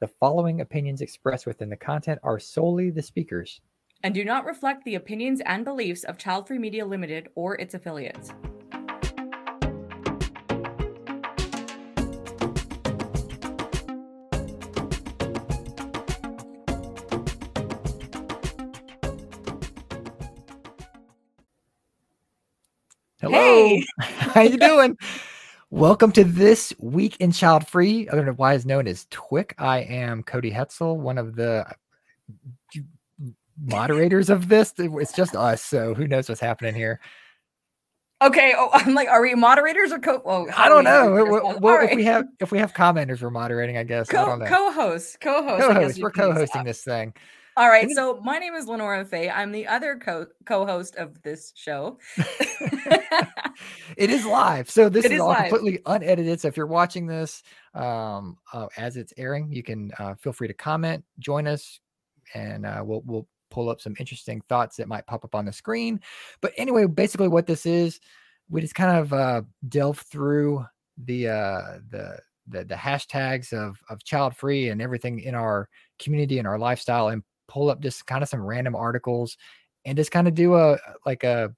The following opinions expressed within the content are solely the speakers. and do not reflect the opinions and beliefs of Child Free Media Limited or its affiliates. Hello. Hey. How you doing? Welcome to this week in Child Free, otherwise known as TWIC. I am Cody Hetzel, one of the moderators of this. It's just us, so who knows what's happening here. Okay, oh, I'm like, are we moderators or co? Oh, I do don't know. do this? Well, All well, if right. we have if we have commenters, we're moderating. I guess I Co- don't know. Co-host, I Co-host. we We're co-hosting this thing. All right, so my name is LeNora Faye. I'm the other co- co-host of this show. it is live so this is, is all live. completely unedited so if you're watching this um uh, as it's airing you can uh, feel free to comment join us and uh, we'll we'll pull up some interesting thoughts that might pop up on the screen but anyway basically what this is we just kind of uh delve through the uh the the, the hashtags of of child free and everything in our community and our lifestyle and pull up just kind of some random articles and just kind of do a like a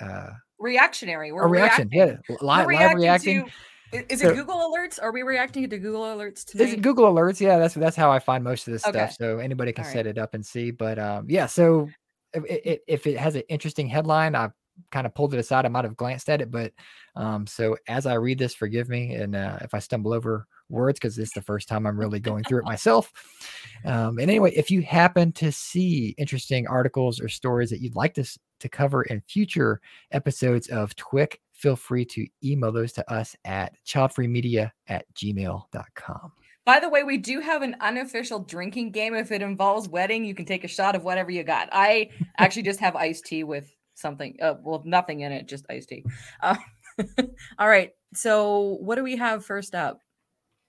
uh Reactionary. We're a reaction, reacting. yeah, li- We're live reacting. to- is So- it Google Alerts? Are we reacting to Google Alerts Is today? it Google Alerts? Yeah, that's that's how I find most of this Okay. stuff. So anybody can set it up and see. But um, yeah, so if if it has an interesting headline, I've kind of pulled it aside. I might have glanced at it, but um, so as I read this, forgive me, and uh, if I stumble over words because it's the first time I'm really going through it myself. Um, and anyway, if you happen to see interesting articles or stories that you'd like to to cover in future episodes of TWIC, feel free to email those to us at childfreemedia at gmail.com. By the way, we do have an unofficial drinking game. If it involves wedding, you can take a shot of whatever you got. I actually just have iced tea with something, uh, well, nothing in it, just iced tea. Uh, all right. So, what do we have first up?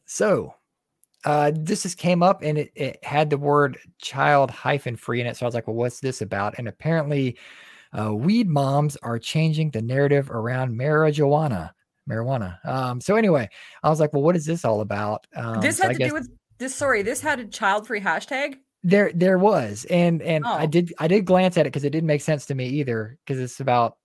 So uh, this just came up and it, it had the word child hyphen free in it. So I was like, well, what's this about? And apparently, uh, weed moms are changing the narrative around marijuana. Marijuana. Um, so anyway, I was like, well, what is this all about? Um, this so had I to guess do with this. Sorry, this had a child free hashtag. There there was, and and I Oh. did I did glance at it because it didn't make sense to me either because it's about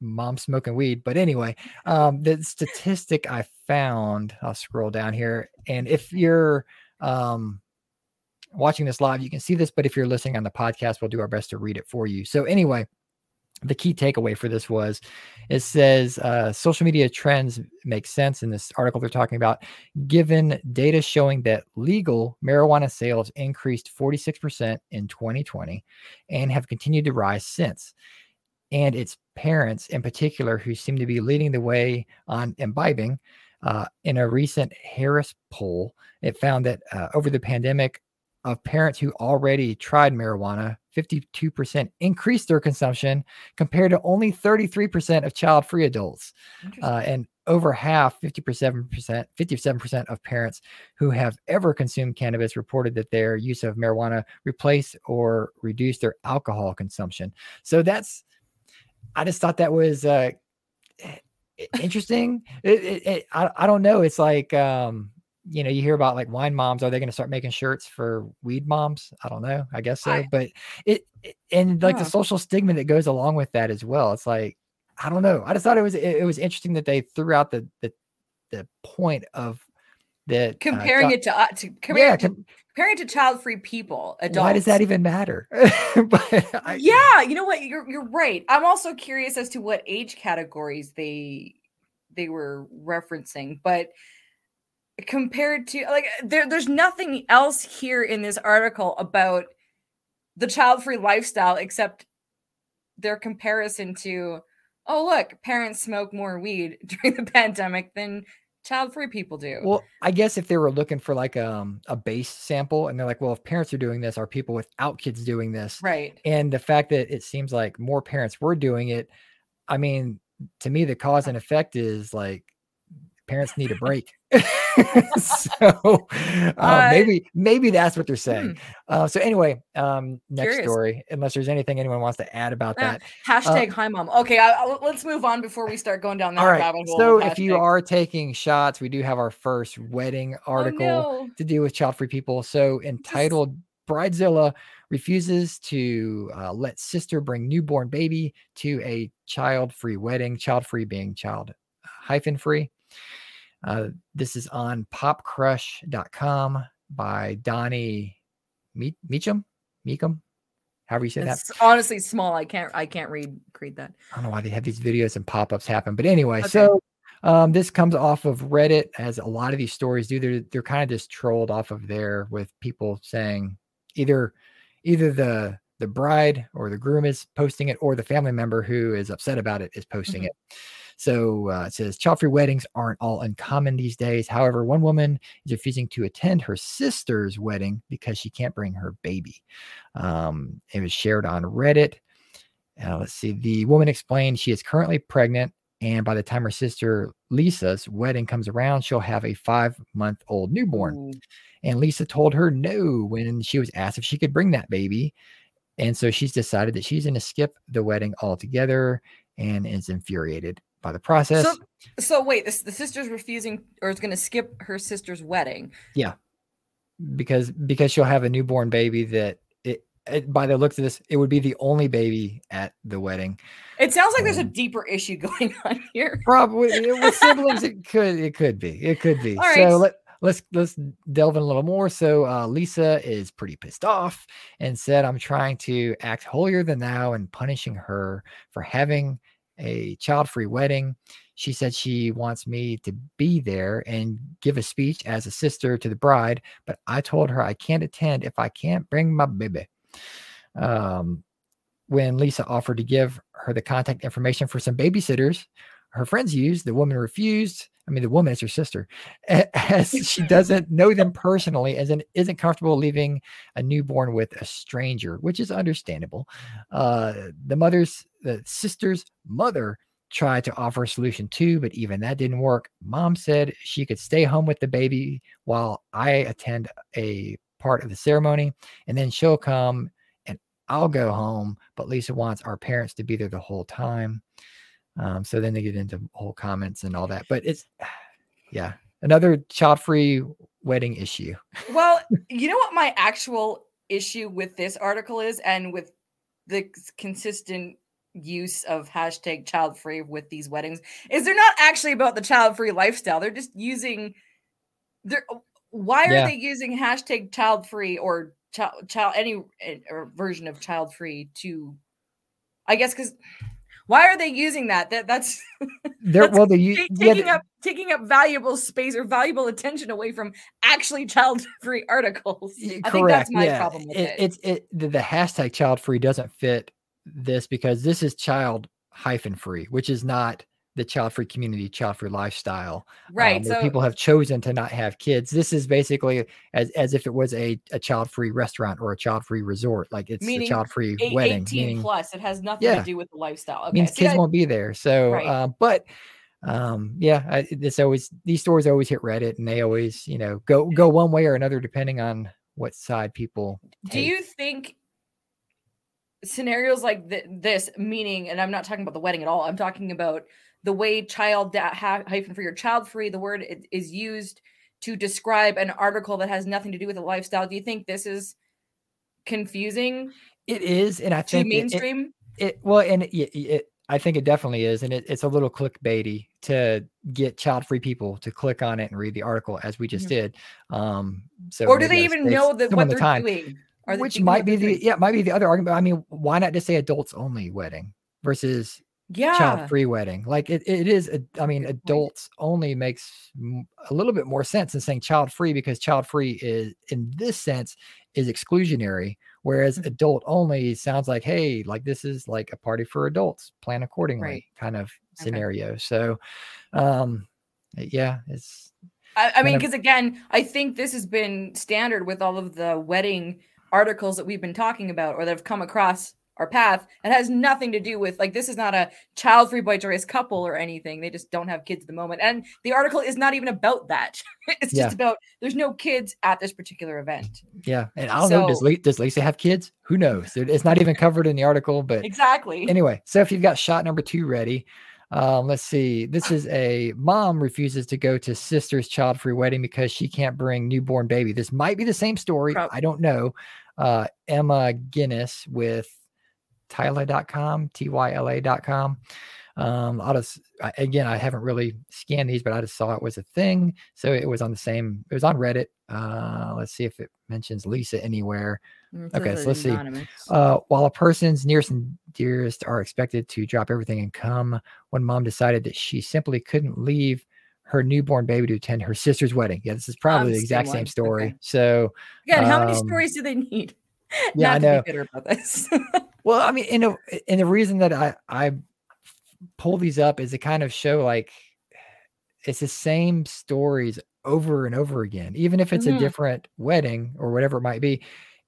mom smoking weed. But anyway, um, the statistic I found, I'll scroll down here, and if you're um, watching this live, you can see this. But if you're listening on the podcast, we'll do our best to read it for you. So anyway, the key takeaway for this was it says uh, social media trends make sense in this article they're talking about, given data showing that legal marijuana sales increased 46% in 2020 and have continued to rise since and it's parents in particular who seem to be leading the way on imbibing. Uh, in a recent Harris poll, it found that uh, over the pandemic, of parents who already tried marijuana, 52% increased their consumption compared to only 33% of child free adults. Uh, and over half, 57%, 57% of parents who have ever consumed cannabis reported that their use of marijuana replaced or reduced their alcohol consumption. So that's, I just thought that was uh, interesting. It, it, it, I, I don't know. It's like, um, you know, you hear about like wine moms. Are they going to start making shirts for weed moms? I don't know. I guess so. I- but it, it- and like the social stigma that goes along with that as well. It's like, I don't know. I just thought it was it, it was interesting that they threw out the the the point of that uh, Comparing chi- it to, uh, to comparing, yeah. it to com- comparing it to child free people, adults. why does that even matter? but I, yeah, you know what? You're you're right. I'm also curious as to what age categories they they were referencing, but compared to like there there's nothing else here in this article about the child-free lifestyle except their comparison to oh look, parents smoke more weed during the pandemic than child-free people do. Well, I guess if they were looking for like um, a base sample and they're like, well, if parents are doing this, are people without kids doing this? right. And the fact that it seems like more parents were doing it, I mean, to me, the cause and effect is like parents need a break. so uh, uh, maybe maybe that's what they're saying. Hmm. Uh, so anyway, um, next Curious. story. Unless there's anything anyone wants to add about that. Hashtag uh, hi mom. Okay, I, I, let's move on before we start going down that rabbit hole. all right. So if you are taking shots, we do have our first wedding oh, article oh, no. to deal with child free people. So entitled Bridezilla refuses to uh, let sister bring newborn baby to a child free wedding. Child free being child hyphen free. Uh, this is on popcrush.com by Donnie Me- Meacham. Meacham. However you say it's that. Honestly, small. I can't. I can't read read that. I don't know why they have these videos and pop ups happen, but anyway. Okay. So um, this comes off of Reddit, as a lot of these stories do. They're they're kind of just trolled off of there with people saying either either the the bride or the groom is posting it, or the family member who is upset about it is posting mm-hmm. it. So uh, it says child free weddings aren't all uncommon these days. However, one woman is refusing to attend her sister's wedding because she can't bring her baby. Um, it was shared on Reddit. Uh, let's see. The woman explained she is currently pregnant, and by the time her sister Lisa's wedding comes around, she'll have a five month old newborn. And Lisa told her no when she was asked if she could bring that baby. And so she's decided that she's going to skip the wedding altogether and is infuriated by the process. So, so wait, this, the sister's refusing or is going to skip her sister's wedding. Yeah, because because she'll have a newborn baby that it, it by the looks of this, it would be the only baby at the wedding. It sounds like um, there's a deeper issue going on here. Probably with siblings, it could it could be it could be. All right. So let let's let's delve in a little more. So uh, Lisa is pretty pissed off and said, "I'm trying to act holier than thou and punishing her for having a child free wedding. She said she wants me to be there and give a speech as a sister to the bride, but I told her I can't attend if I can't bring my baby. Um, when Lisa offered to give her the contact information for some babysitters her friends used, the woman refused. I mean, the woman is her sister, as she doesn't know them personally, as in isn't comfortable leaving a newborn with a stranger, which is understandable. Uh, the mother's, the sister's mother tried to offer a solution too, but even that didn't work. Mom said she could stay home with the baby while I attend a part of the ceremony, and then she'll come and I'll go home. But Lisa wants our parents to be there the whole time. Um, so then they get into whole comments and all that. But it's, yeah, another child free wedding issue. well, you know what my actual issue with this article is, and with the consistent use of hashtag child free with these weddings is they're not actually about the child free lifestyle. They're just using they're why are yeah. they using hashtag child free or child child any eh, version of child free to I guess because why are they using that? That that's, They're, that's well, they t- taking yeah, up taking up valuable space or valuable attention away from actually child free articles. Correct. I think that's my yeah. problem with it. it. It's it the, the hashtag child free doesn't fit this because this is child hyphen free, which is not the child free community, child free lifestyle. Right. Um, so people have chosen to not have kids. This is basically as, as if it was a, a child free restaurant or a child free resort. Like it's a child free wedding. 18 meaning, plus. It has nothing yeah, to do with the lifestyle. Okay. Means so kids won't be there. So, right. uh, but um, yeah, I, it's always these stories always hit Reddit and they always, you know, go go one way or another depending on what side people. Do you think scenarios like th- this meaning and i'm not talking about the wedding at all i'm talking about the way child that hyphen for your child free the word is used to describe an article that has nothing to do with a lifestyle. Do you think this is confusing it is and i think mainstream it, it, it, well and it, it, i think it definitely is and it's a little clickbaity to get child free people to click on it and read the article as we just mm-hmm. did. Um so or do they even know that what they're the doing? Which might be the yeah might be the other argument i mean why not just say adults only wedding versus yeah child free wedding like it, it is i mean adults only makes a little bit more sense than saying child free because child free is in this sense is exclusionary whereas mm-hmm. adult only sounds like hey like this is like a party for adults plan accordingly right. kind of scenario okay. so um yeah it's i, I mean because again i think this has been standard with all of the wedding articles that we've been talking about or that have come across our path. It has nothing to do with like this is not a child free boy joyous couple or anything. They just don't have kids at the moment. And the article is not even about that. it's Yeah. just about there's no kids at this particular event. Yeah, and I don't know. Does So- Lisa, does Lisa have kids? Who knows? It's not even covered in the article. But Exactly. anyway, so if you've got shot number two ready, um, let's see. This is a mom refuses to go to sister's child-free wedding because she can't bring newborn baby. This might be the same story. Prob- I don't know. Uh, Emma Guinness with Tyla.com, T-Y-L-A.com. Um, I'll just I- again, I haven't really scanned these, but I just saw it was a thing. So it was on the same, it was on Reddit. Uh, let's see if it mentions Lisa anywhere. Mm, it okay, so let's see. anonymous. Uh, while a person's nearest and dearest are expected to drop everything and come, one mom decided that she simply couldn't leave her newborn baby to attend her sister's wedding. Yeah, this is probably the the same exact same one. story. Okay. So, Again, how many um, stories do they need? yeah, I Not to know. bitter about this. Well, I mean, and and the reason that I I pull these up is to kind of show like it's the same stories over and over again, even if it's Mhm. a different wedding or whatever it might be.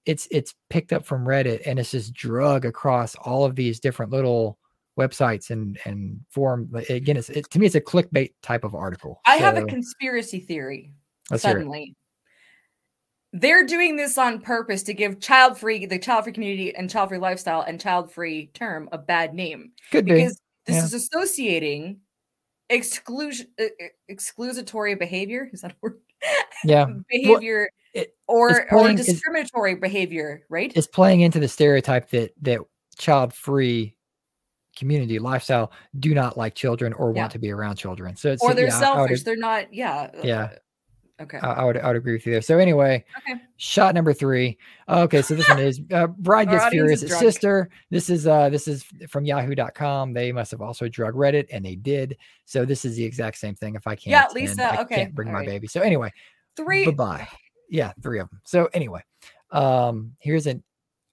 It's it's picked up from Reddit and it's just drug across all of these different little websites and and form. Again, it's it, to me it's a clickbait type of article. I have a conspiracy theory. let's hear it. suddenly. They're doing this on purpose to give child free, the child free community and child free lifestyle and child free term a bad name Could be. because this yeah. is associating exclusion, uh, uh, exclusatory behavior. Is that a word? Yeah, behavior it- or or playing- it's- discriminatory behavior, right? it's playing into the stereotype that that child free community lifestyle do not like children or want to be around children. So it's Or they're yeah, I would selfish. They're not. Yeah. uh, Yeah. Okay. I, I would I would agree with you there. So anyway, Okay. shot number three. Okay, so this one is uh, bride gets furious at sister. This is uh this is from Yahoo.com. They must have also drug Reddit, and they did. So this is the exact same thing. If I can't, Yeah, Lisa, I okay, can't bring all my right. baby. So anyway, Three. bye bye. Yeah, three of them. So anyway, um, here's an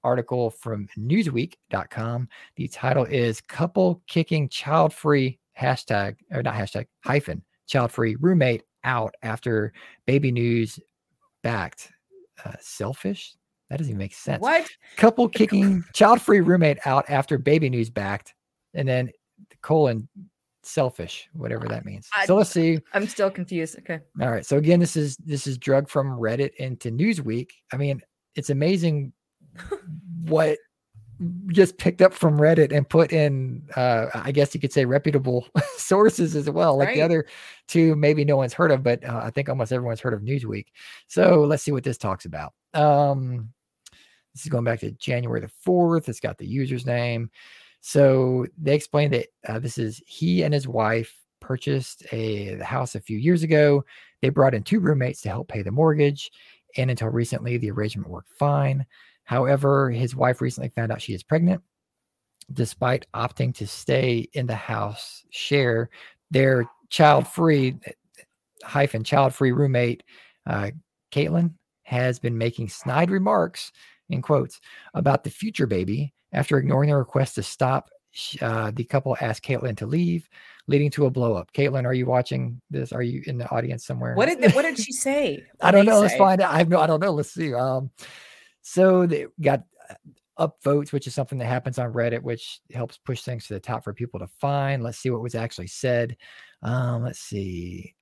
article from Newsweek.com. The title is "Couple Kicking Child Free Hashtag or not hashtag hyphen Child Free Roommate Out After Baby News Backed uh, Selfish." That doesn't even make sense. What? Couple kicking child free roommate out after baby news backed, and then colon selfish, whatever that means. I- so let's see. I'm still confused. Okay. All right. So again, this is this is drug from Reddit into Newsweek. I mean, it's amazing what just picked up from Reddit and put in uh I guess you could say reputable sources as well. Like the other two maybe no one's heard of, but uh, I think almost everyone's heard of Newsweek. So let's see what this talks about. Um this is going back to January the 4th. It's got the user's name. So they explained that uh, this is he and his wife purchased a the house a few years ago. They brought in two roommates to help pay the mortgage, and until recently, the arrangement worked fine. However, his wife recently found out she is pregnant. Despite opting to stay in the house share, their child-free hyphen child-free roommate, uh, Caitlin, has been making snide remarks in quotes about the future baby after ignoring the request to stop. Uh, the couple asked Caitlin to leave, leading to a blow up. Caitlin, are you watching this? Are you in the audience somewhere? What did what did she say? I don't know. Let's find out. I have no. I don't know. Let's see. Um, so they got uh, upvotes, which is something that happens on Reddit, which helps push things to the top for people to find. Let's see what was actually said. Um, let's see.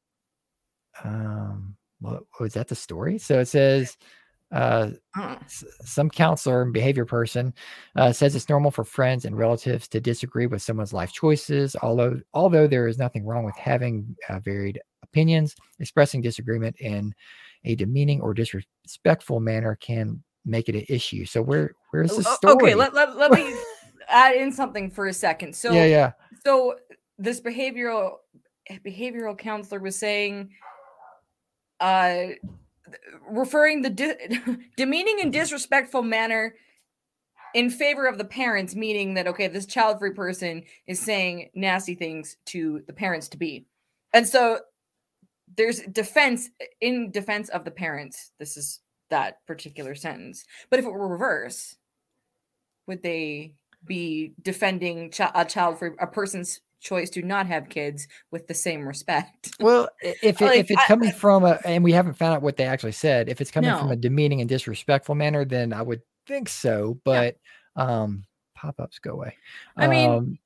Um, what was that? The story. So it says. Uh, Uh, some counselor and behavior person uh, says it's normal for friends and relatives to disagree with someone's life choices. Although, although there is nothing wrong with having uh, varied opinions, expressing disagreement in a demeaning or disrespectful manner can make it an issue. So, where where's the o- story? Okay, let, let, let me add in something for a second. So yeah, yeah, so this behavioral behavioral counselor was saying uh referring the di- demeaning and disrespectful manner in favor of the parents meaning that okay this child free person is saying nasty things to the parents to be and so there's defense in defense of the parents this is that particular sentence but if it were reverse would they be defending chi- a child for a person's choice to not have kids with the same respect Well, if it, Like, if it's I- coming from a, and we haven't found out what they actually said, if it's coming from a demeaning and disrespectful manner, then I would think so. But um, pop-ups go away. I mean, um,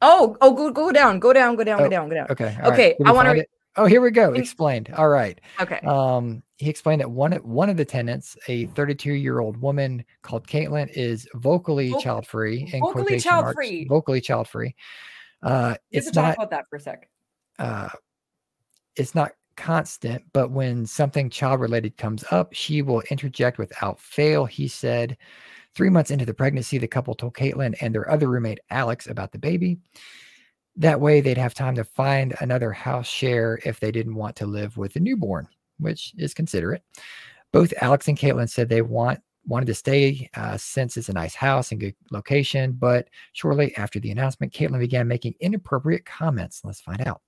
oh, oh, go go down, go down, go down, oh, go down, go down. Okay, okay. Right. I want to. Oh, here we go. Explained. All right. Okay. Um, he explained that one one of the tenants, a 32 year old woman called Caitlin, is vocally Voc- child free. Vocally child free. Vocally child free. Uh, it's not, talk about that for a sec. Uh, it's not constant, but when something child related comes up, she will interject without fail. He said, three months into the pregnancy, the couple told Caitlin and their other roommate Alex about the baby. That way, they'd have time to find another house share if they didn't want to live with the newborn, which is considerate. Both Alex and Caitlin said they want wanted to stay uh, since it's a nice house and good location. But shortly after the announcement, Caitlin began making inappropriate comments. Let's find out.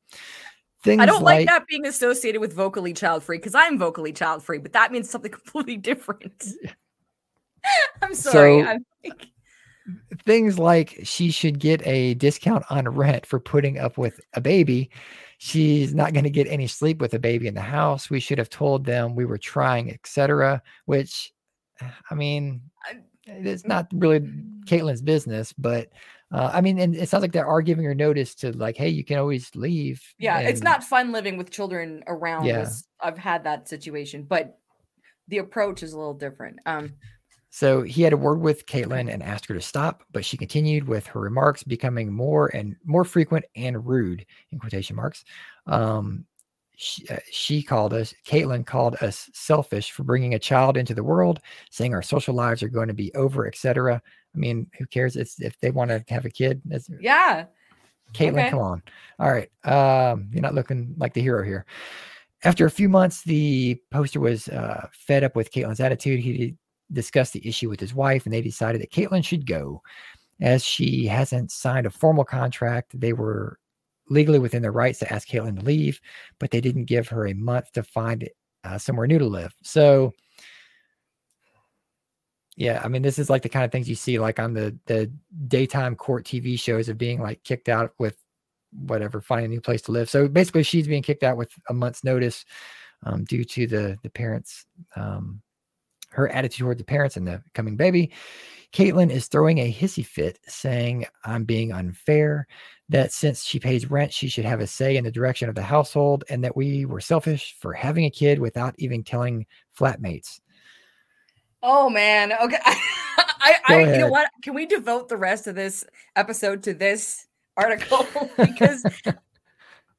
Things I don't like, like that being associated with vocally child free because I'm vocally child free, but that means something completely different. I'm sorry. So, I'm like... Things like she should get a discount on rent for putting up with a baby. She's not going to get any sleep with a baby in the house. We should have told them we were trying, etc. Which, I mean, it's not really Caitlin's business, but uh, I mean, and it sounds like they are giving her notice to like, hey, you can always leave. Yeah, and, it's not fun living with children around. Yeah. I've had that situation, but the approach is a little different. Um, so he had a word with Caitlin and asked her to stop, but she continued with her remarks becoming more and more frequent and rude in quotation marks. Um, she, uh, she, called us, Caitlin called us selfish for bringing a child into the world, saying our social lives are going to be over, etc. I mean, who cares? It's if they want to have a kid. yeah. Caitlin, okay. come on. All right. Um, you're not looking like the hero here. After a few months, the poster was uh, fed up with Caitlin's attitude. He discussed the issue with his wife, and they decided that Caitlin should go. As she hasn't signed a formal contract, they were legally within their rights to ask Caitlin to leave, but they didn't give her a month to find uh, somewhere new to live. So, yeah, I mean, this is like the kind of things you see like on the the daytime court TV shows of being like kicked out with whatever, finding a new place to live. So basically, she's being kicked out with a month's notice um, due to the the parents um, her attitude toward the parents and the coming baby. Caitlin is throwing a hissy fit, saying, I'm being unfair, that since she pays rent, she should have a say in the direction of the household, and that we were selfish for having a kid without even telling flatmates. Oh man. Okay. I, I you know what? Can we devote the rest of this episode to this article? because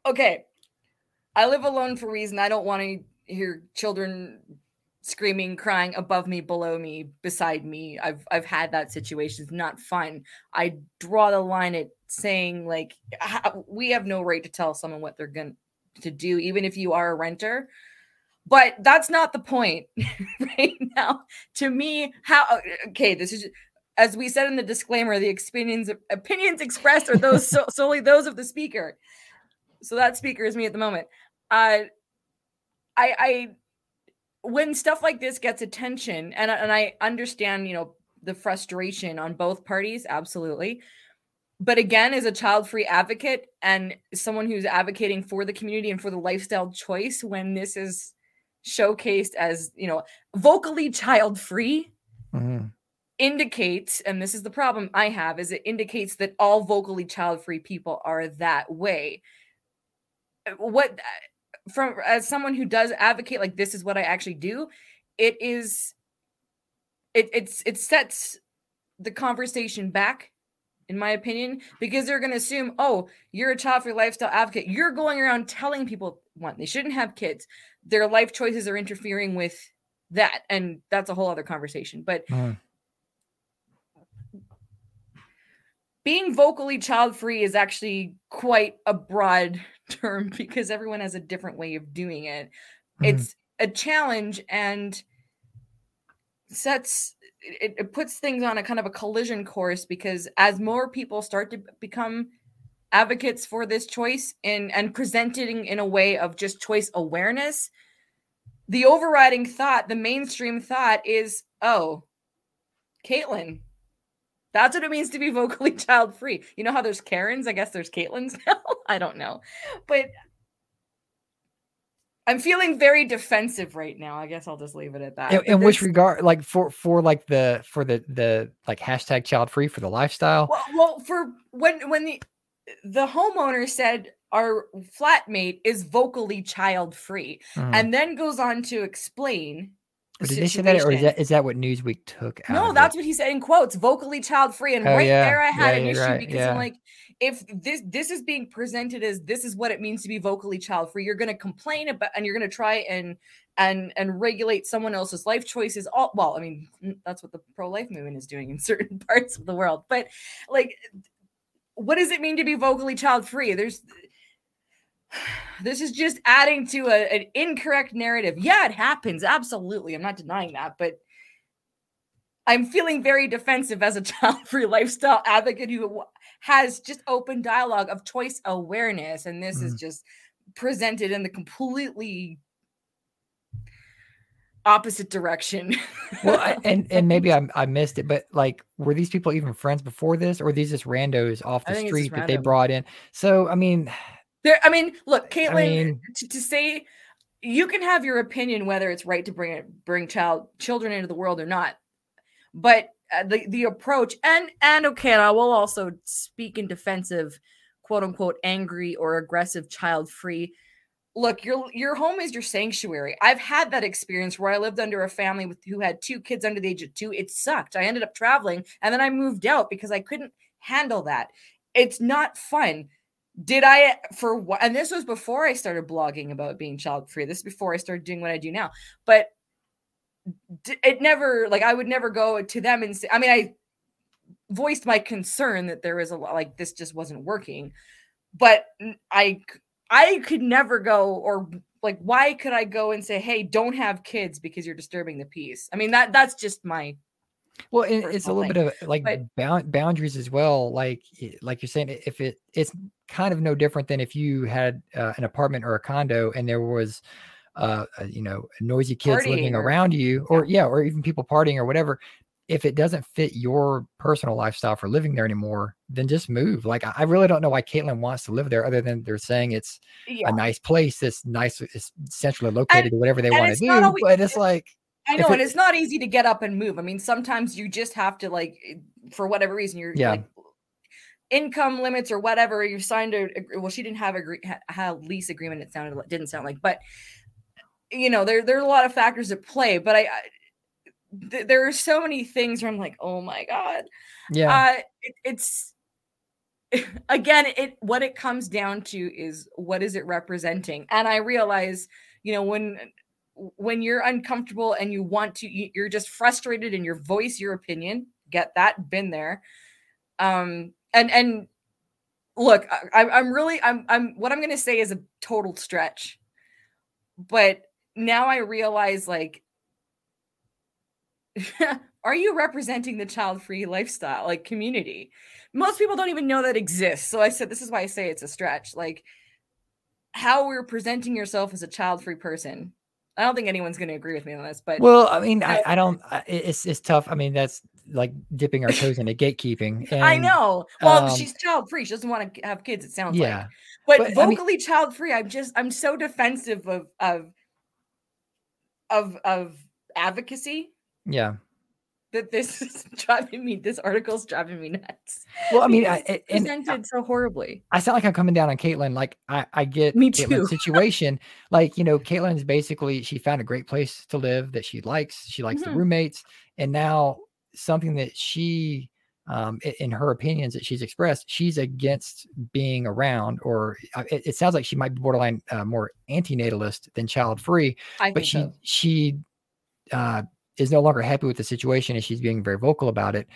okay. I live alone for a reason. I don't want to hear children screaming, crying above me, below me, beside me. I've I've had that situation. It's not fun. I draw the line at saying like we have no right to tell someone what they're going to do, even if you are a renter. But that's not the point right now. To me, how okay, this is as we said in the disclaimer, the opinions opinions expressed are those so, solely those of the speaker. So that speaker is me at the moment. Uh, I I when stuff like this gets attention, and and I understand, you know, the frustration on both parties, absolutely. But again, as a child-free advocate and someone who's advocating for the community and for the lifestyle choice, when this is showcased as you know vocally child-free, mm-hmm. indicates, and this is the problem I have, is it indicates that all vocally child-free people are that way. What from as someone who does advocate like this is what I actually do, it is it it's it sets the conversation back in my opinion because they're going to assume oh you're a child free lifestyle advocate you're going around telling people one they shouldn't have kids their life choices are interfering with that and that's a whole other conversation but mm. being vocally child free is actually quite a broad term because everyone has a different way of doing it. Mm-hmm. It's a challenge and sets it, it, puts things on a kind of a collision course because as more people start to become advocates for this choice and and presenting in a way of just choice awareness the overriding thought the mainstream thought is oh caitlin that's what it means to be vocally child free. You know how there's Karens? I guess there's Caitlins now. I don't know. But I'm feeling very defensive right now. I guess I'll just leave it at that. In, in which regard, like for for like the for the the like hashtag child free for the lifestyle. Well, well, for when when the the homeowner said our flatmate is vocally child free, Mhm. and then goes on to explain. Or did they say that, or is that is that what Newsweek took? out No, that's what he said in quotes, vocally child free. And Oh, right yeah. there I had Yeah, an issue right. because Yeah. I'm like, if this this is being presented as this is what it means to be vocally child free, you're gonna complain about and you're gonna try and and and regulate someone else's life choices. All well, I mean, that's what the pro-life movement is doing in certain parts of the world. But like what does it mean to be vocally child free? There's this is just adding to a, an incorrect narrative. Yeah, it happens. Absolutely. I'm not denying that, but I'm feeling very defensive as a child free lifestyle advocate who has just open dialogue of choice awareness. And this is mm-hmm. just presented in the completely opposite direction. well, I, and and maybe I, I missed it, but like, were these people even friends before this, or these just randos off the think it's just street that they brought in? So, I mean, there, I mean, look, I Caitlin, mean, to, to say you can have your opinion whether it's right to bring it bring child children into the world or not. But uh, the the approach and and okay and i will also speak in defensive quote unquote angry or aggressive child free. Look your your home is your sanctuary. I've had that experience where i lived under a family with who had two kids under the age of two. It sucked. I ended up traveling and then i moved out because i couldn't handle that. It's not fun did I for what? And this was before I started blogging about being child free. This is before I started doing what I do now. But it never like I would never go to them and say. I mean, I voiced my concern that there was a lot like this just wasn't working. But I I could never go or like why could I go and say, hey, don't have kids because you're disturbing the peace? I mean that that's just my well, it's a little bit of like but- bound, boundaries as well. Like, like you're saying, if it it's kind of no different than if you had uh, an apartment or a condo and there was, uh, you know, noisy kids living or- around you, or yeah, or even people partying or whatever. If it doesn't fit your personal lifestyle for living there anymore, then just move. Like, I really don't know why Caitlin wants to live there, other than they're saying it's yeah. a nice place, it's nice, it's centrally located, or whatever they want to it's do. always- but it's like, I know, and it's not easy to get up and move. I mean, sometimes you just have to like, for whatever reason, you're Yeah. like income limits or whatever. You're signed a well, she didn't have a agree- ha- lease agreement. It sounded like- didn't sound like, but you know, there there are a lot of factors at play. But I, I th- there are so many things where I'm like, oh my god, yeah, uh, it, it's again, it what it comes down to is what is it representing, and I realize, you know, when when you're uncomfortable and you want to, you- you're just frustrated and your voice your opinion. Get that, been there, um, and and look, I, I'm- really, I'm, I'm, what I'm gonna say is a total stretch, but now I realize, like, are you representing the child-free lifestyle, like community? most people don't even know that exists. So I said this is why I say it's a stretch. Like how we're presenting yourself as a child-free person. I don't think anyone's going to agree with me on this, but Well, I mean, I, I don't. I- It's it's tough. I mean, that's like dipping our toes into gatekeeping. And, I know. Well, um, she's child-free. She doesn't want to have kids. It sounds like. Yeah, But, but, I mean- vocally child-free. I'm just I'm so defensive of of of of advocacy yeah. that this is driving me. This article's driving me nuts. Well, I mean, I, and presented so horribly. I sound like I'm coming down on Caitlin. Like I, I get Me Caitlin's too. situation. Like you know, Caitlin's basically she found a great place to live that she likes. She likes the Mhm. roommates, and now something that she, um, in her opinions that she's expressed, she's against being around, or uh, it, it sounds like she might be borderline uh, more antinatalist than child free. But she so. she uh, is no longer happy with the situation and she's being very vocal about it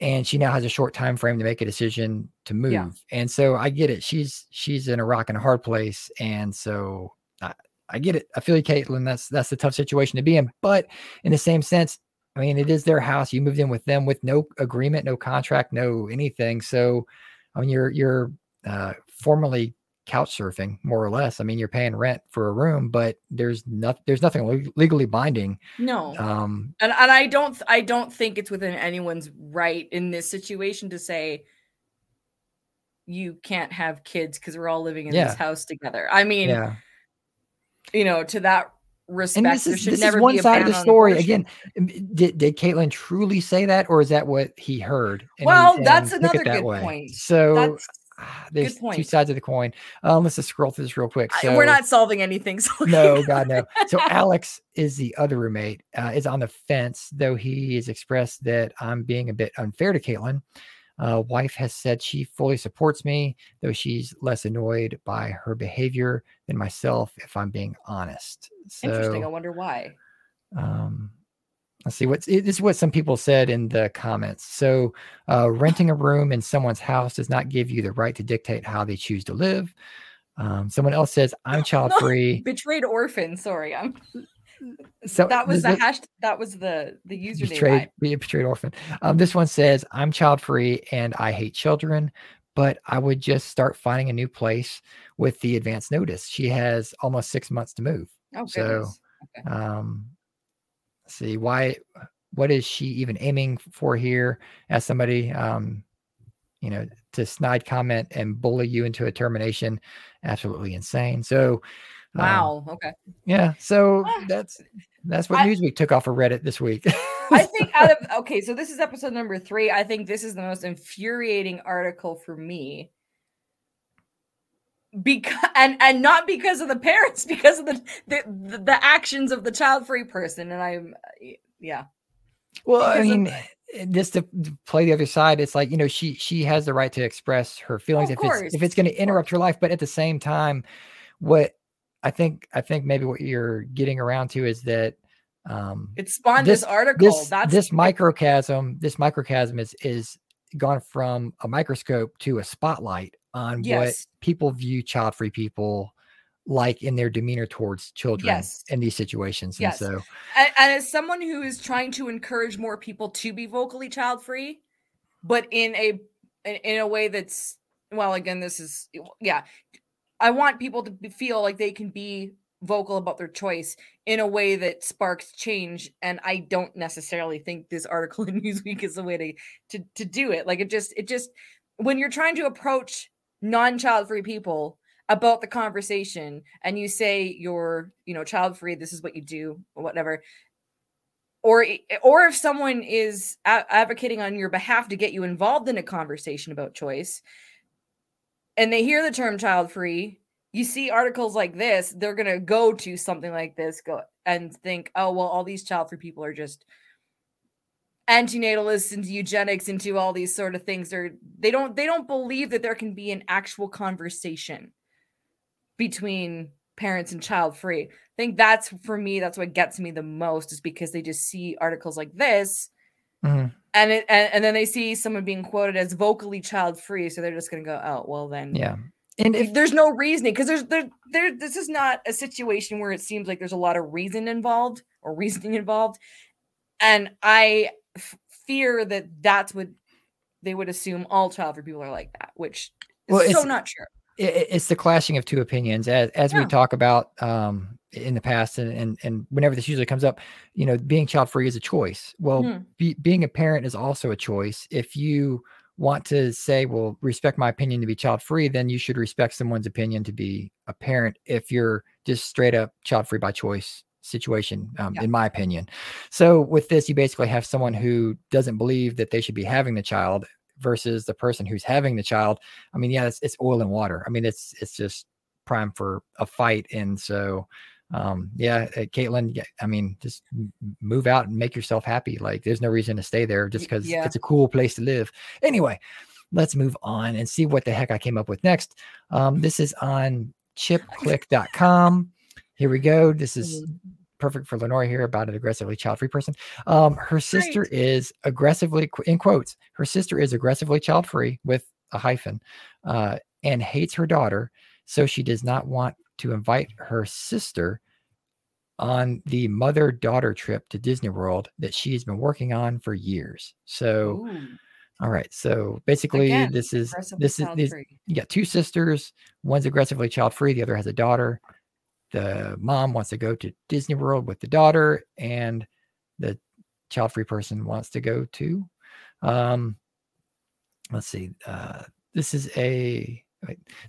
and she now has a short time frame to make a decision to move Yeah. and so i get it she's she's in a rock and a hard place and so I, I get it i feel you caitlin that's that's the tough situation to be in but in the same sense i mean it is their house you moved in with them with no agreement no contract no anything so i mean you're you're uh formally couch surfing more or less i mean you're paying rent for a room but there's not there's nothing le- legally binding No. um and and I don't I don't think it's within anyone's right in this situation to say you can't have kids because we're all living in Yeah. this house together. I mean, yeah you know, to that respect. And this is, should this is one side of the story. abortion. Again, did, did Caitlin truly say that, or is that what he heard? and he- Well, that's another that good way? point. So That's ah, there's two sides of the coin. Um, let's just scroll through this real quick. I- we're not solving anything. So no, God, no. So Alex is the other roommate, uh, is on the fence, though he has expressed that I'm being a bit unfair to Caitlin. Uh, wife has said she fully supports me, though she's less annoyed by her behavior than myself, if I'm being honest. So, Interesting. I wonder why. um, let's see what's it, this is what some people said in the comments. So, uh, renting a room in someone's house does not give you the right to dictate how they choose to live. Um, someone else says, I'm child free. Betrayed orphan. Sorry, I'm. So that was the th- hash. That was the the username. betrayed, I- be a betrayed orphan. Um, this one says, I'm child free and I hate children, but I would just start finding a new place with the advance notice. She has almost six months to move. Oh So, goodness. Um, see why, what is she even aiming for here? As somebody, um, you know, to snide comment and bully you into a termination, absolutely insane. So, um, Wow. Okay. yeah. So Ah. that's that's what I- Newsweek took off of Reddit this week. I think out of okay, so this is episode number three. I think this is the most infuriating article for me. Because and and not because of the parents, because of the the, the, the actions of the child free person. And I'm yeah. Well, I because of- mean, eh, just to play the other side, it's like you know she she has the right to express her feelings Of if it's if it's going to interrupt her life. But at the same time, what I think I think maybe what you're getting around to is that um, It spawned This- this, article. this That's this microcosm this microcosm is is gone from a microscope to a spotlight on what people view child free people like in their demeanor towards children Yes. in these situations. Yes. And so and, and as someone who is trying to encourage more people to be vocally child free but in a in, in a way that's well again this is yeah i want people to feel like they can be vocal about their choice in a way that sparks change and i don't necessarily think this article in newsweek is the way to to, to do it. Like it just it just when you're trying to approach non-child free people about the conversation and you say you're you know child free this is what you do or whatever or or if someone is a- advocating on your behalf to get you involved in a conversation about choice and they hear the term child free you see articles like this they're going to go to something like this go and think oh well all these child free people are just antinatalists into eugenics into all these sort of things. They're they don't they don't believe that there can be an actual conversation between parents and child free. I think that's for me that's what gets me the most is because they just see articles like this mhm. and it and, and then they see someone being quoted as vocally child free so they're just going to go oh well then. Yeah. And if there's no reasoning because there's there there this is not a situation where it seems like there's a lot of reason involved or reasoning involved. And i f- fear that that's what they would assume all child free people are like that which is Well, so not true. it's the clashing of two opinions. As as we talk about um in the past and, and and whenever this usually comes up you know being child free is a choice well Mhm. be, being a parent is also a choice if you want to say well respect my opinion to be child free then you should respect someone's opinion to be a parent if you're just straight up child free by choice situation um, Yeah. in my opinion so with this you basically have someone who doesn't believe that they should be having the child versus the person who's having the child I mean, yeah, it's, it's oil and water. I mean, it's it's just prime for a fight. And so, um, yeah, uh, Caitlin, yeah, I mean, just move out and make yourself happy. Like, there's no reason to stay there just because yeah. it's a cool place to live. Anyway, let's move on and see what the heck I came up with next. Um, this is on chipchick.com. Here we go. This is perfect for Lenore here about an aggressively child-free person. Um, her sister is aggressively, in quotes, her sister is aggressively child-free with a hyphen, uh, and hates her daughter, so she does not want to invite her sister on the mother-daughter trip to Disney World that she's been working on for years. So, Ooh, all right, so basically, Again, this is this is this, you got two sisters. One's aggressively child free. The other has a daughter. The mom wants to go to Disney World with the daughter, and the child free person wants to go to. Um, let's see. Uh, this is a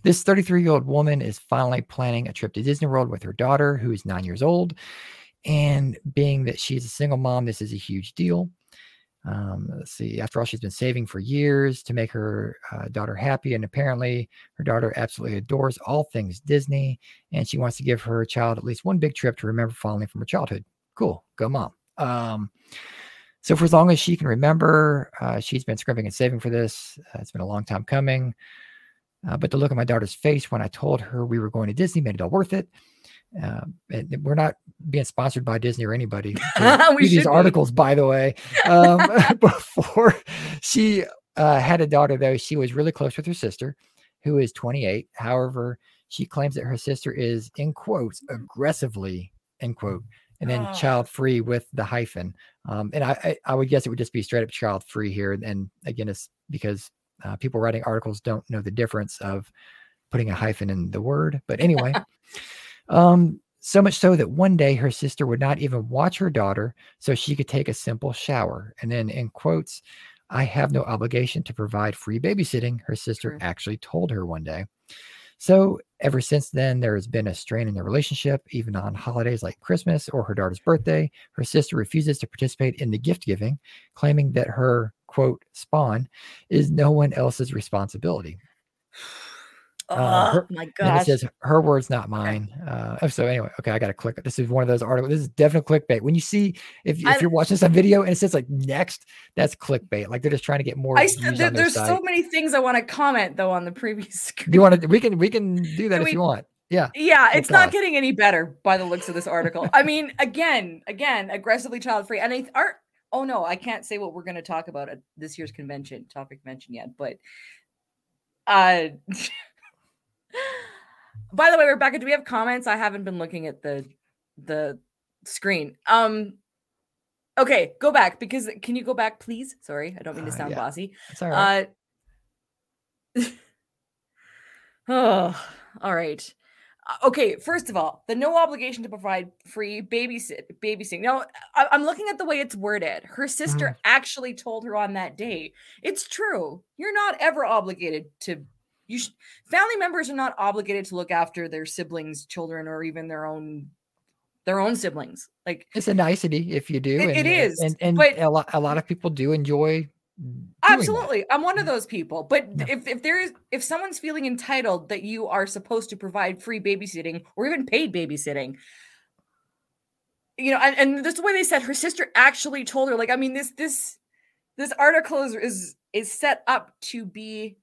This 33 year old woman is finally planning a trip to Disney World with her daughter, who is nine years old. And being that she's a single mom, this is a huge deal. Um, let's see. After all, she's been saving for years to make her uh, daughter happy, and apparently, her daughter absolutely adores all things Disney, and she wants to give her child at least one big trip to remember fondly from her childhood. Cool, go mom. Um, so for as long as she can remember, uh, she's been scrimping and saving for this. Uh, it's been a long time coming. Uh, but the look on my daughter's face when I told her we were going to Disney made it all worth it. Uh, we're not being sponsored by Disney or anybody. we these articles, by the way. Um, before she uh, had a daughter, though, she was really close with her sister, who is 28. However, she claims that her sister is, in quotes, aggressively, end quote, and then oh. child free with the hyphen. Um, and I, I, I, would guess it would just be straight up child free here. And again, it's because uh, people writing articles don't know the difference of putting a hyphen in the word. But anyway, um, so much so that one day her sister would not even watch her daughter so she could take a simple shower. And then in quotes, I have no obligation to provide free babysitting, her sister True. actually told her one day. So ever since then, there has been a strain in their relationship, even on holidays like Christmas or her daughter's birthday. Her sister refuses to participate in the gift giving, claiming that her quote spawn is no one else's responsibility. Oh uh, her, my gosh. it says her words, not mine. Uh, so anyway, okay, I got to click. This is one of those articles. This is definitely clickbait. When you see if, if you're watching some video and it says like next, that's clickbait. Like they're just trying to get more. I there, there's site. so many things I want to comment though on the previous screen. Do you want to? We can we can do that can if we, you want. Yeah. Yeah, it's not getting any better by the looks of this article. I mean, again, again, aggressively child free, and I art. Oh no, I can't say what we're going to talk about at this year's convention topic mention yet, but uh. By the way, Rebecca, do we have comments? I haven't been looking at the the screen. Um okay, go back because can you go back, please? Sorry, I don't mean to uh, sound uh, yeah. bossy. It's all right. Uh, oh, all right. Uh, okay, first of all, the no obligation to provide free babysit babysitting. Now, I, am looking at the way it's worded. Her sister mm. actually told her on that day. It's true. You're not ever obligated to you family members are not obligated to look after their siblings children or even their own their own siblings like it's a nicety if you do it, and, it is and, and but, a, lot, a lot of people do enjoy absolutely that. i'm one of those people but yeah. if, if there is if someone's feeling entitled that you are supposed to provide free babysitting or even paid babysitting you know and, and that's the way they said her sister actually told her like i mean this this this article is is is set up to be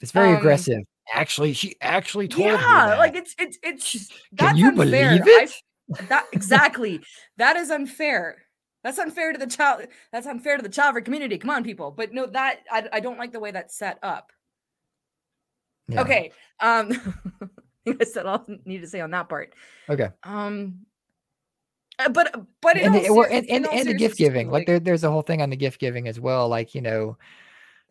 it's very um, aggressive. Actually, she actually told yeah, like it's it's it's that's Can you unfair. believe it? I, that exactly. that is unfair. That's unfair to the child. That's unfair to the child community. Come on, people. But no, that I, I don't like the way that's set up. Yeah. Okay. Um I said all I need to say on that part. Okay. Um uh, but but and, the, and, and, and the gift giving like, like there, there's a whole thing on the gift giving as well like you know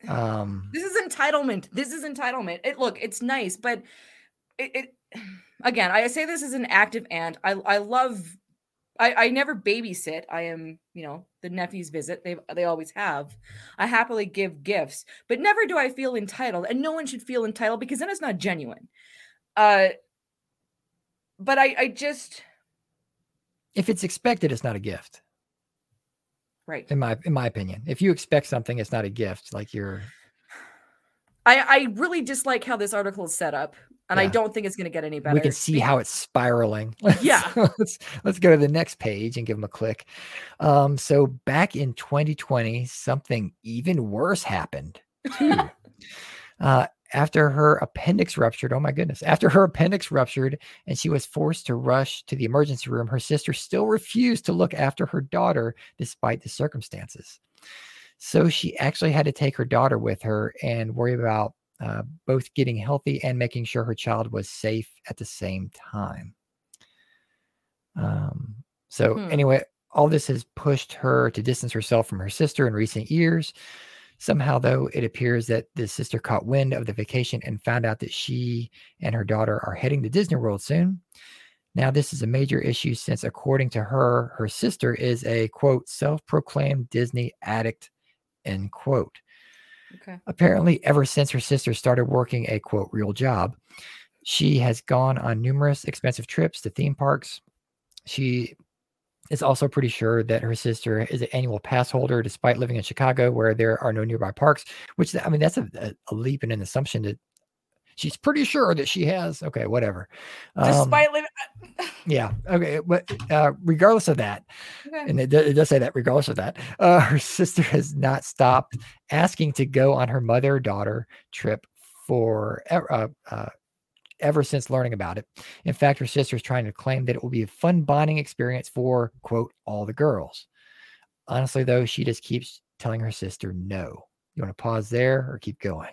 um, this is entitlement. This is entitlement. It look, it's nice, but it, it again, I say this as an active aunt. I I love I, I never babysit. I am, you know, the nephews visit. They they always have. I happily give gifts, but never do I feel entitled. And no one should feel entitled because then it's not genuine. Uh but I I just if it's expected, it's not a gift. Right. In my in my opinion. If you expect something, it's not a gift. Like you're I I really dislike how this article is set up. And yeah. I don't think it's going to get any better. We can see how it's spiraling. Let's, yeah. let's let's go to the next page and give them a click. Um, so back in 2020, something even worse happened. uh, after her appendix ruptured. Oh my goodness. After her appendix ruptured and she was forced to rush to the emergency room, her sister still refused to look after her daughter despite the circumstances. So she actually had to take her daughter with her and worry about uh, both getting healthy and making sure her child was safe at the same time. Um, so, hmm. anyway, all this has pushed her to distance herself from her sister in recent years. Somehow, though, it appears that the sister caught wind of the vacation and found out that she and her daughter are heading to Disney World soon. Now, this is a major issue since, according to her, her sister is a quote, self proclaimed Disney addict, end quote. Okay. Apparently, ever since her sister started working a quote real job, she has gone on numerous expensive trips to theme parks. She is also pretty sure that her sister is an annual pass holder, despite living in Chicago, where there are no nearby parks. Which I mean, that's a, a leap and an assumption that she's pretty sure that she has. Okay, whatever. Um, despite living. yeah. Okay. But uh, regardless of that, okay. and it, it, does say that regardless of that, uh, her sister has not stopped asking to go on her mother daughter trip for uh, uh, ever since learning about it. In fact, her sister is trying to claim that it will be a fun bonding experience for, quote, all the girls. Honestly, though, she just keeps telling her sister no. You want to pause there or keep going?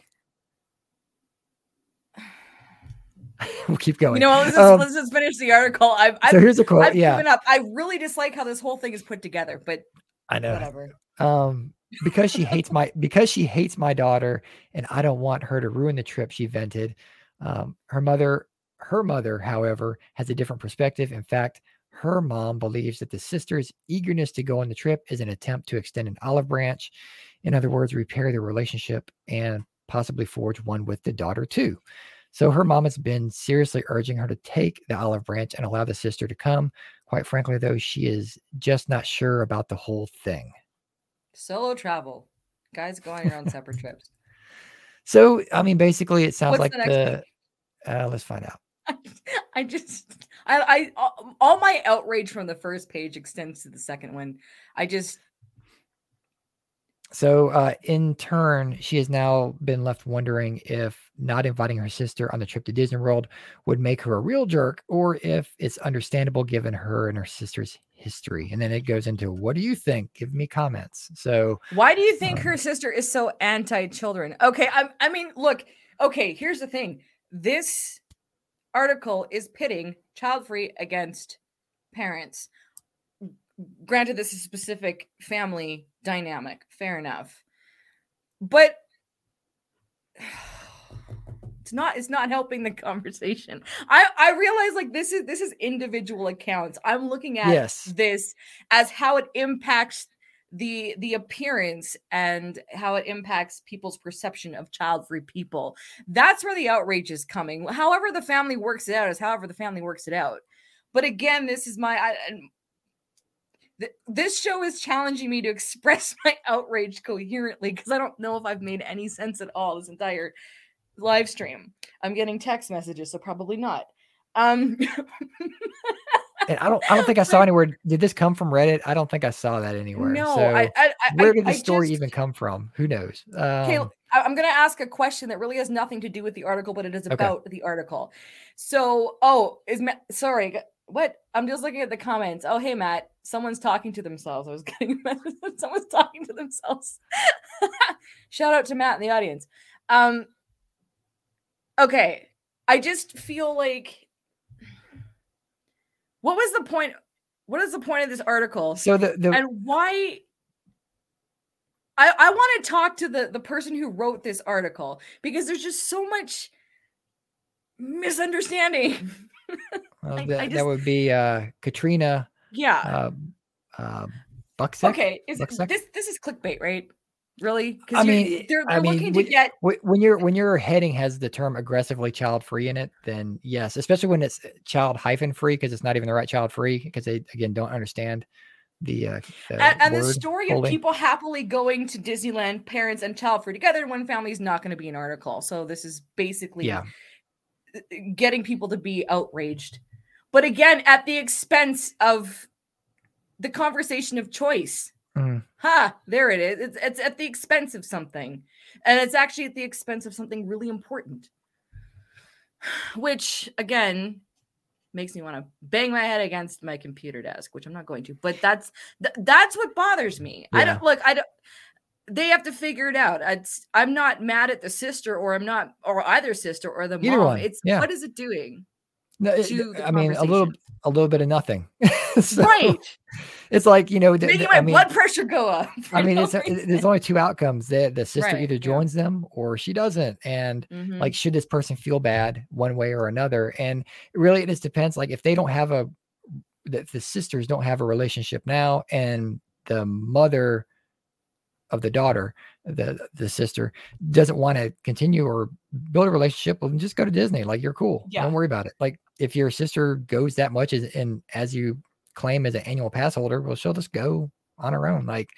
we'll keep going. You know, let's just, um, let's just finish the article. I've, I've so here's a quote. I've yeah, given up. I really dislike how this whole thing is put together, but I know. Whatever. Um, because she hates my because she hates my daughter, and I don't want her to ruin the trip. She vented. Um, her mother, her mother, however, has a different perspective. In fact, her mom believes that the sister's eagerness to go on the trip is an attempt to extend an olive branch. In other words, repair the relationship and possibly forge one with the daughter too. So her mom has been seriously urging her to take the olive branch and allow the sister to come. Quite frankly, though, she is just not sure about the whole thing. Solo travel. Guys going on separate trips. So, I mean, basically, it sounds What's like the. the uh, let's find out. I just, I, I, all my outrage from the first page extends to the second one. I just, so, uh, in turn, she has now been left wondering if not inviting her sister on the trip to Disney World would make her a real jerk, or if it's understandable given her and her sister's history. And then it goes into, what do you think? Give me comments. So, why do you think um, her sister is so anti-children? Okay, I, I mean, look. Okay, here's the thing. This article is pitting child-free against parents. Granted, this is a specific family dynamic. Fair enough. But it's not it's not helping the conversation. I I realize like this is this is individual accounts. I'm looking at yes. this as how it impacts the the appearance and how it impacts people's perception of child-free people. That's where the outrage is coming. However the family works it out is however the family works it out. But again, this is my I, this show is challenging me to express my outrage coherently because I don't know if I've made any sense at all this entire live stream. I'm getting text messages, so probably not. Um and I don't I don't think I saw anywhere. Did this come from Reddit? I don't think I saw that anywhere. No, so I, I, where did the story just, even come from? Who knows? Um, okay, I'm going to ask a question that really has nothing to do with the article, but it is about okay. the article. So, oh, is Matt? Sorry, what? I'm just looking at the comments. Oh, hey Matt, someone's talking to themselves. I was getting a message, someone's talking to themselves. Shout out to Matt in the audience. Um, okay, I just feel like what was the point? What is the point of this article? So the, the and why? I I want to talk to the the person who wrote this article because there's just so much misunderstanding. Well, I, that, I just, that would be uh, Katrina. Yeah. Uh, uh, Okay, is it, this this is clickbait, right? Really? I mean, they're, they're I mean, when, get... when you're when your heading has the term aggressively child free in it, then yes, especially when it's child hyphen free because it's not even the right child free because they again don't understand the, uh, the and, and the story holding. of people happily going to Disneyland, parents and child free together, one family is not going to be an article. So this is basically yeah. getting people to be outraged, but again at the expense of the conversation of choice. Mm. Ha, there it is. It's, it's at the expense of something. And it's actually at the expense of something really important. Which, again, makes me want to bang my head against my computer desk, which I'm not going to. But that's th- that's what bothers me. Yeah. I don't look. I don't. They have to figure it out. I'd, I'm not mad at the sister, or I'm not, or either sister, or the Either mom. One. It's yeah. what is it doing? No, it, I mean, a little, a little bit of nothing. so, right. It's like you know, making the, my I mean, blood pressure go up. I mean, no it's, there's only two outcomes: that the sister right, either joins yeah. them or she doesn't. And mm-hmm. like, should this person feel bad one way or another? And really, it just depends. Like, if they don't have a, if the sisters don't have a relationship now, and the mother of the daughter, the the sister doesn't want to continue or build a relationship, well, then just go to Disney. Like you're cool. Yeah. Don't worry about it. Like if your sister goes that much as and as you claim as an annual pass holder, well, she'll just go on her own. Like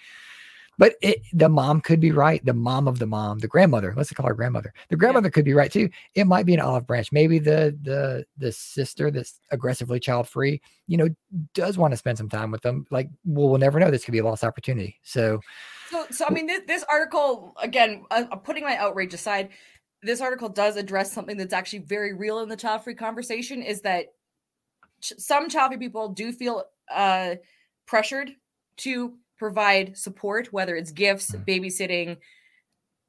but it, the mom could be right. The mom of the mom, the grandmother, let's call her grandmother. The grandmother could be right too. It might be an olive branch. Maybe the the the sister that's aggressively child free, you know, does want to spend some time with them. Like, well, we'll never know. This could be a lost opportunity. So, So, so I mean, this, this article again, uh, putting my outrage aside, this article does address something that's actually very real in the child-free conversation. Is that ch- some child-free people do feel uh, pressured to provide support, whether it's gifts, Mhm. babysitting,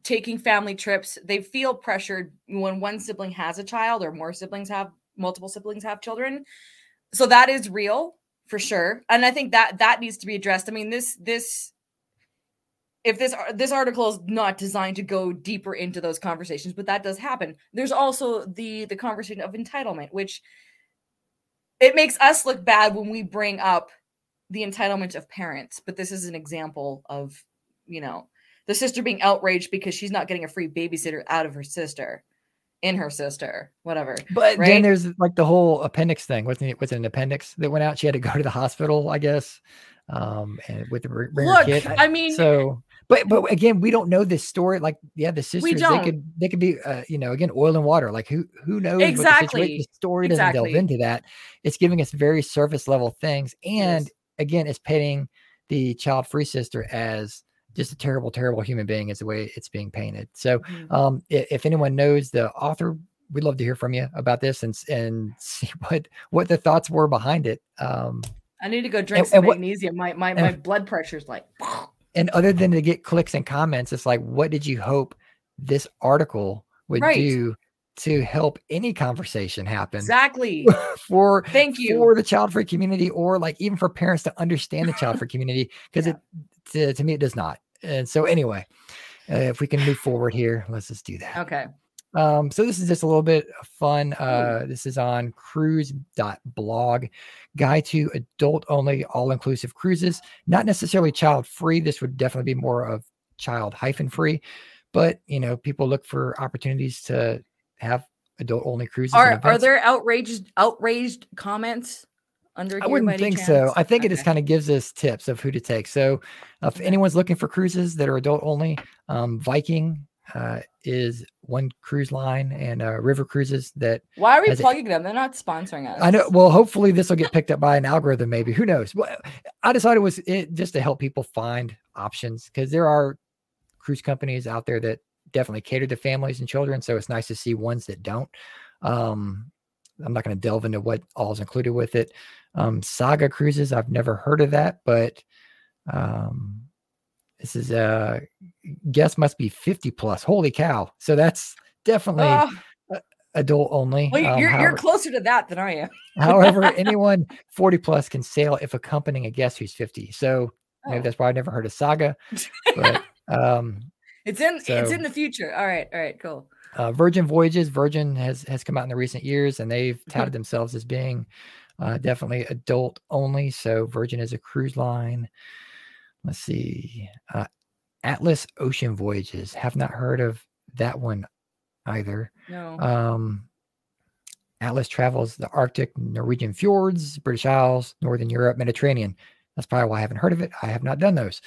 taking family trips. They feel pressured when one sibling has a child or more siblings have multiple siblings have children. So that is real for sure, and I think that that needs to be addressed. I mean, this this if this this article is not designed to go deeper into those conversations but that does happen there's also the the conversation of entitlement which it makes us look bad when we bring up the entitlement of parents but this is an example of you know the sister being outraged because she's not getting a free babysitter out of her sister in her sister whatever but Right? then there's like the whole appendix thing. Wasn't it? Was an appendix that went out? She had to go to the hospital, I guess, um, and with the bring look kid. i mean so but but again we don't know this story like yeah the sisters they could they could be uh, you know again oil and water like who who knows what the, Exactly. the story doesn't delve into that it's giving us very surface level things and Yes. again it's painting the child free sister as just a terrible terrible human being is the way it's being painted so Mhm. um if anyone knows the author we'd love to hear from you about this and and see what what the thoughts were behind it um i need to go drink and- some and what- magnesium my my, my blood pressure's like and other than to get clicks and comments, it's like, what did you hope this article would Right. do to help any conversation happen exactly for thank you for the child free community or like even for parents to understand the child free community? Because Yeah. it to, to me it does not. And so anyway, uh, if we can move forward here, let's just do that. okay Um, so this is just a little bit of fun. Uh, this is on cruise.blog, guide to adult only all inclusive cruises, not necessarily child free. This would definitely be more of child hyphen free, but you know, people look for opportunities to have adult only cruises. Are are there outraged outraged comments under? I wouldn't think so. I think it just kind of gives us tips of who to take. So, if Okay. anyone's looking for cruises that are adult only, um, Viking uh, is one cruise line, and uh, River Cruises that Why are we plugging them? They're not sponsoring us. I know. Well, hopefully this will get picked up by an algorithm. Maybe who knows? Well, I decided it was it just to help people find options because there are cruise companies out there that definitely cater to families and children. So it's nice to see ones that don't. Um, I'm not going to delve into what all is included with it. Um, Saga Cruises, I've never heard of that, but um, this is uh guest must be 50 plus. Holy cow! So that's definitely Oh, adult only. well, Um, you're you're closer to that than I am. However, anyone 40 plus can sail if accompanying a guest who's 50. So maybe Oh, that's why I've never heard of Saga. But um, it's in it's in the future. All right, all right, cool. uh, Virgin Voyages, Virgin has has come out in the recent years, and they've Mm-hmm. touted themselves as being uh, definitely adult only. So Virgin is a cruise line. Let's see, uh, Atlas Ocean Voyages. Have not heard of that one either. No, Um, Atlas travels the Arctic, Norwegian fjords, British Isles, Northern Europe, Mediterranean. That's probably why I haven't heard of it. I have not done those.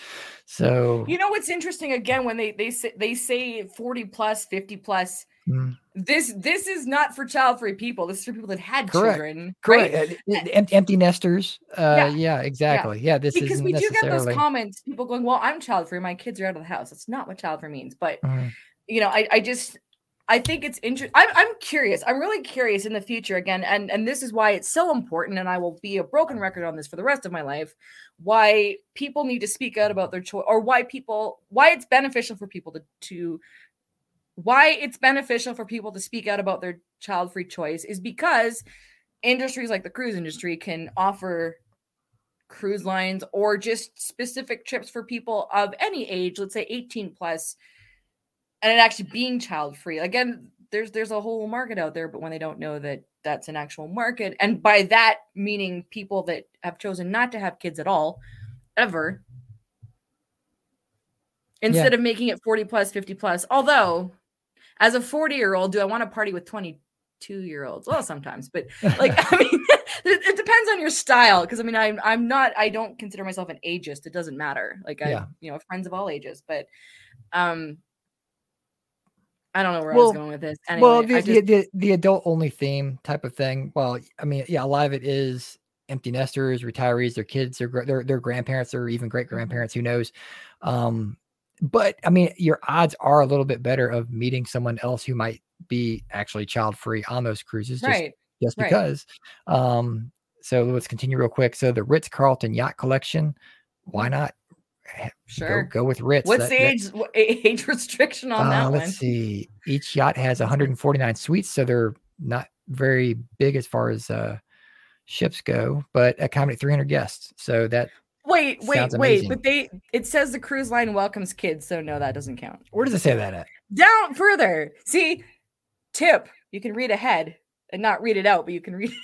So you know what's interesting? Again, when they they say they say forty plus, fifty plus. Mm, This this is not for child free people. This is for people that had Correct. children, correct. right? uh, em- empty nesters. Uh, Yeah. yeah. exactly. Yeah, this Because isn't we do get those comments, people going, "Well, I'm child free. My kids are out of the house." That's not what child free means. But Mhm. you know, I, I just I think it's interesting. I'm, I'm curious. I'm really curious in the future again, and and this is why it's so important. And I will be a broken record on this for the rest of my life. Why people need to speak out about their choice, or why people why it's beneficial for people to to why it's beneficial for people to speak out about their child free choice is because industries like the cruise industry can offer cruise lines or just specific trips for people of any age let's say 18 plus and it actually being child free again there's there's a whole market out there but when they don't know that that's an actual market and by that meaning people that have chosen not to have kids at all ever instead of making it 40 plus, 50 plus. Although, as a 40 year old, do I want to party with 22 year olds? Well, sometimes, but like, I mean, it, depends on your style. Cause I mean, I'm, I'm not, I don't consider myself an ageist. It doesn't matter. Like, I, Yeah. you know, friends of all ages, but, um, I don't know where I was going with this. Anyway, well, the, I the, the the adult only theme type of thing. Well, I mean, yeah, a lot of it is empty nesters, retirees, their kids, their their their grandparents, or even great grandparents. Who knows? Um, but I mean, your odds are a little bit better of meeting someone else who might be actually child free on those cruises, just right. just right. because. Um, so let's continue real quick. So the Ritz Carlton Yacht Collection, why not? Sure. Go, go with Ritz. What's That- the age wh- age restriction on uh, that let's one? see. Each yacht has 149 suites, so they're not very big as far as uh, ships go, but accommodate 300 guests. So that Wait, wait, wait. But they it says the cruise line welcomes kids, so no, that doesn't count. where does it say that at? Down further. See, tip. You can read ahead and not read it out, but you can read.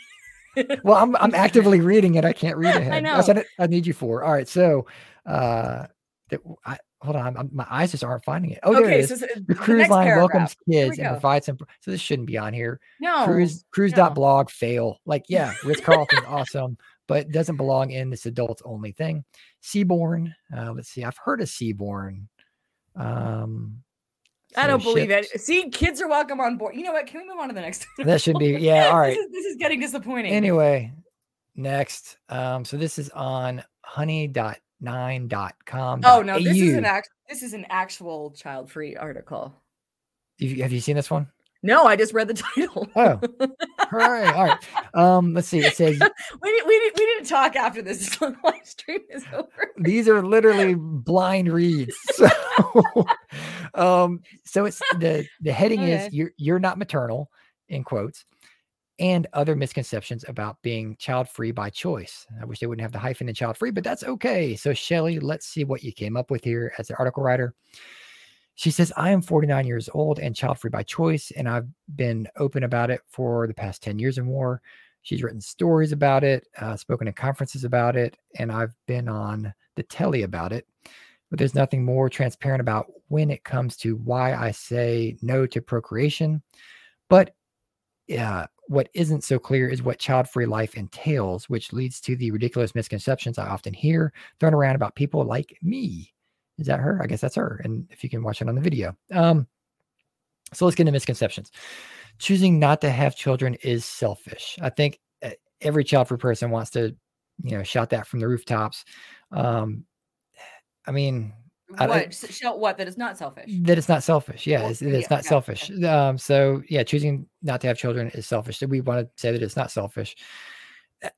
Well, I'm I'm actively reading it. I can't read ahead. I know. That's what I, need you for. All right. So, uh, that, I, hold on. I'm, my eyes just aren't finding it. Oh, there okay, it is. so the the cruise next line paragraph. welcomes we kids and provides some. So this shouldn't be on here. No, cruise no. cruise.blog fail. Like, yeah, Ritz Carlton's awesome, but doesn't belong in this adults only thing. Seabourn. Uh, let's see. I've heard of Seabourn. Um, I don't believe ships- it. See, kids are welcome on board. You know what? Can we move on to the next? That should be yeah. All right. This is, this is getting disappointing. Anyway, next. Um, so this is on honey.9.com. oh no, this is an act. This is an actual child-free article. You- Have you seen this one? No, I just read the title. Oh, all right. All right. Um, let's see. It says we need, we need, we need to talk after this live stream is over. these are literally blind reads. So, um, so it's the the heading Okay. is you're you're not maternal in quotes, and other misconceptions about being child free by choice. I wish they wouldn't have the hyphen in child free, but that's okay. So Shelly, let's see what you came up with here as the article writer. She says, I am 49 years old and child free by choice, and I've been open about it for the past 10 years or more. She's written stories about it, uh, spoken at conferences about it, and I've been on the telly about it. But there's nothing more transparent about when it comes to why I say no to procreation. But yeah, what isn't so clear is what child free life entails, which leads to the ridiculous misconceptions I often hear thrown around about people like me. Is that her? I guess that's her. And if you can watch it on the video. Um, so let's get into misconceptions. Choosing not to have children is selfish. I think uh, every child free person wants to, you know, shout that from the rooftops. Um, I mean, I- What? s- Show what? That is not selfish. that it's not selfish. Yeah, it's, it's yeah, not yeah, selfish. Um, so yeah, choosing not to have children is selfish. We want to say that it's not selfish. Uh,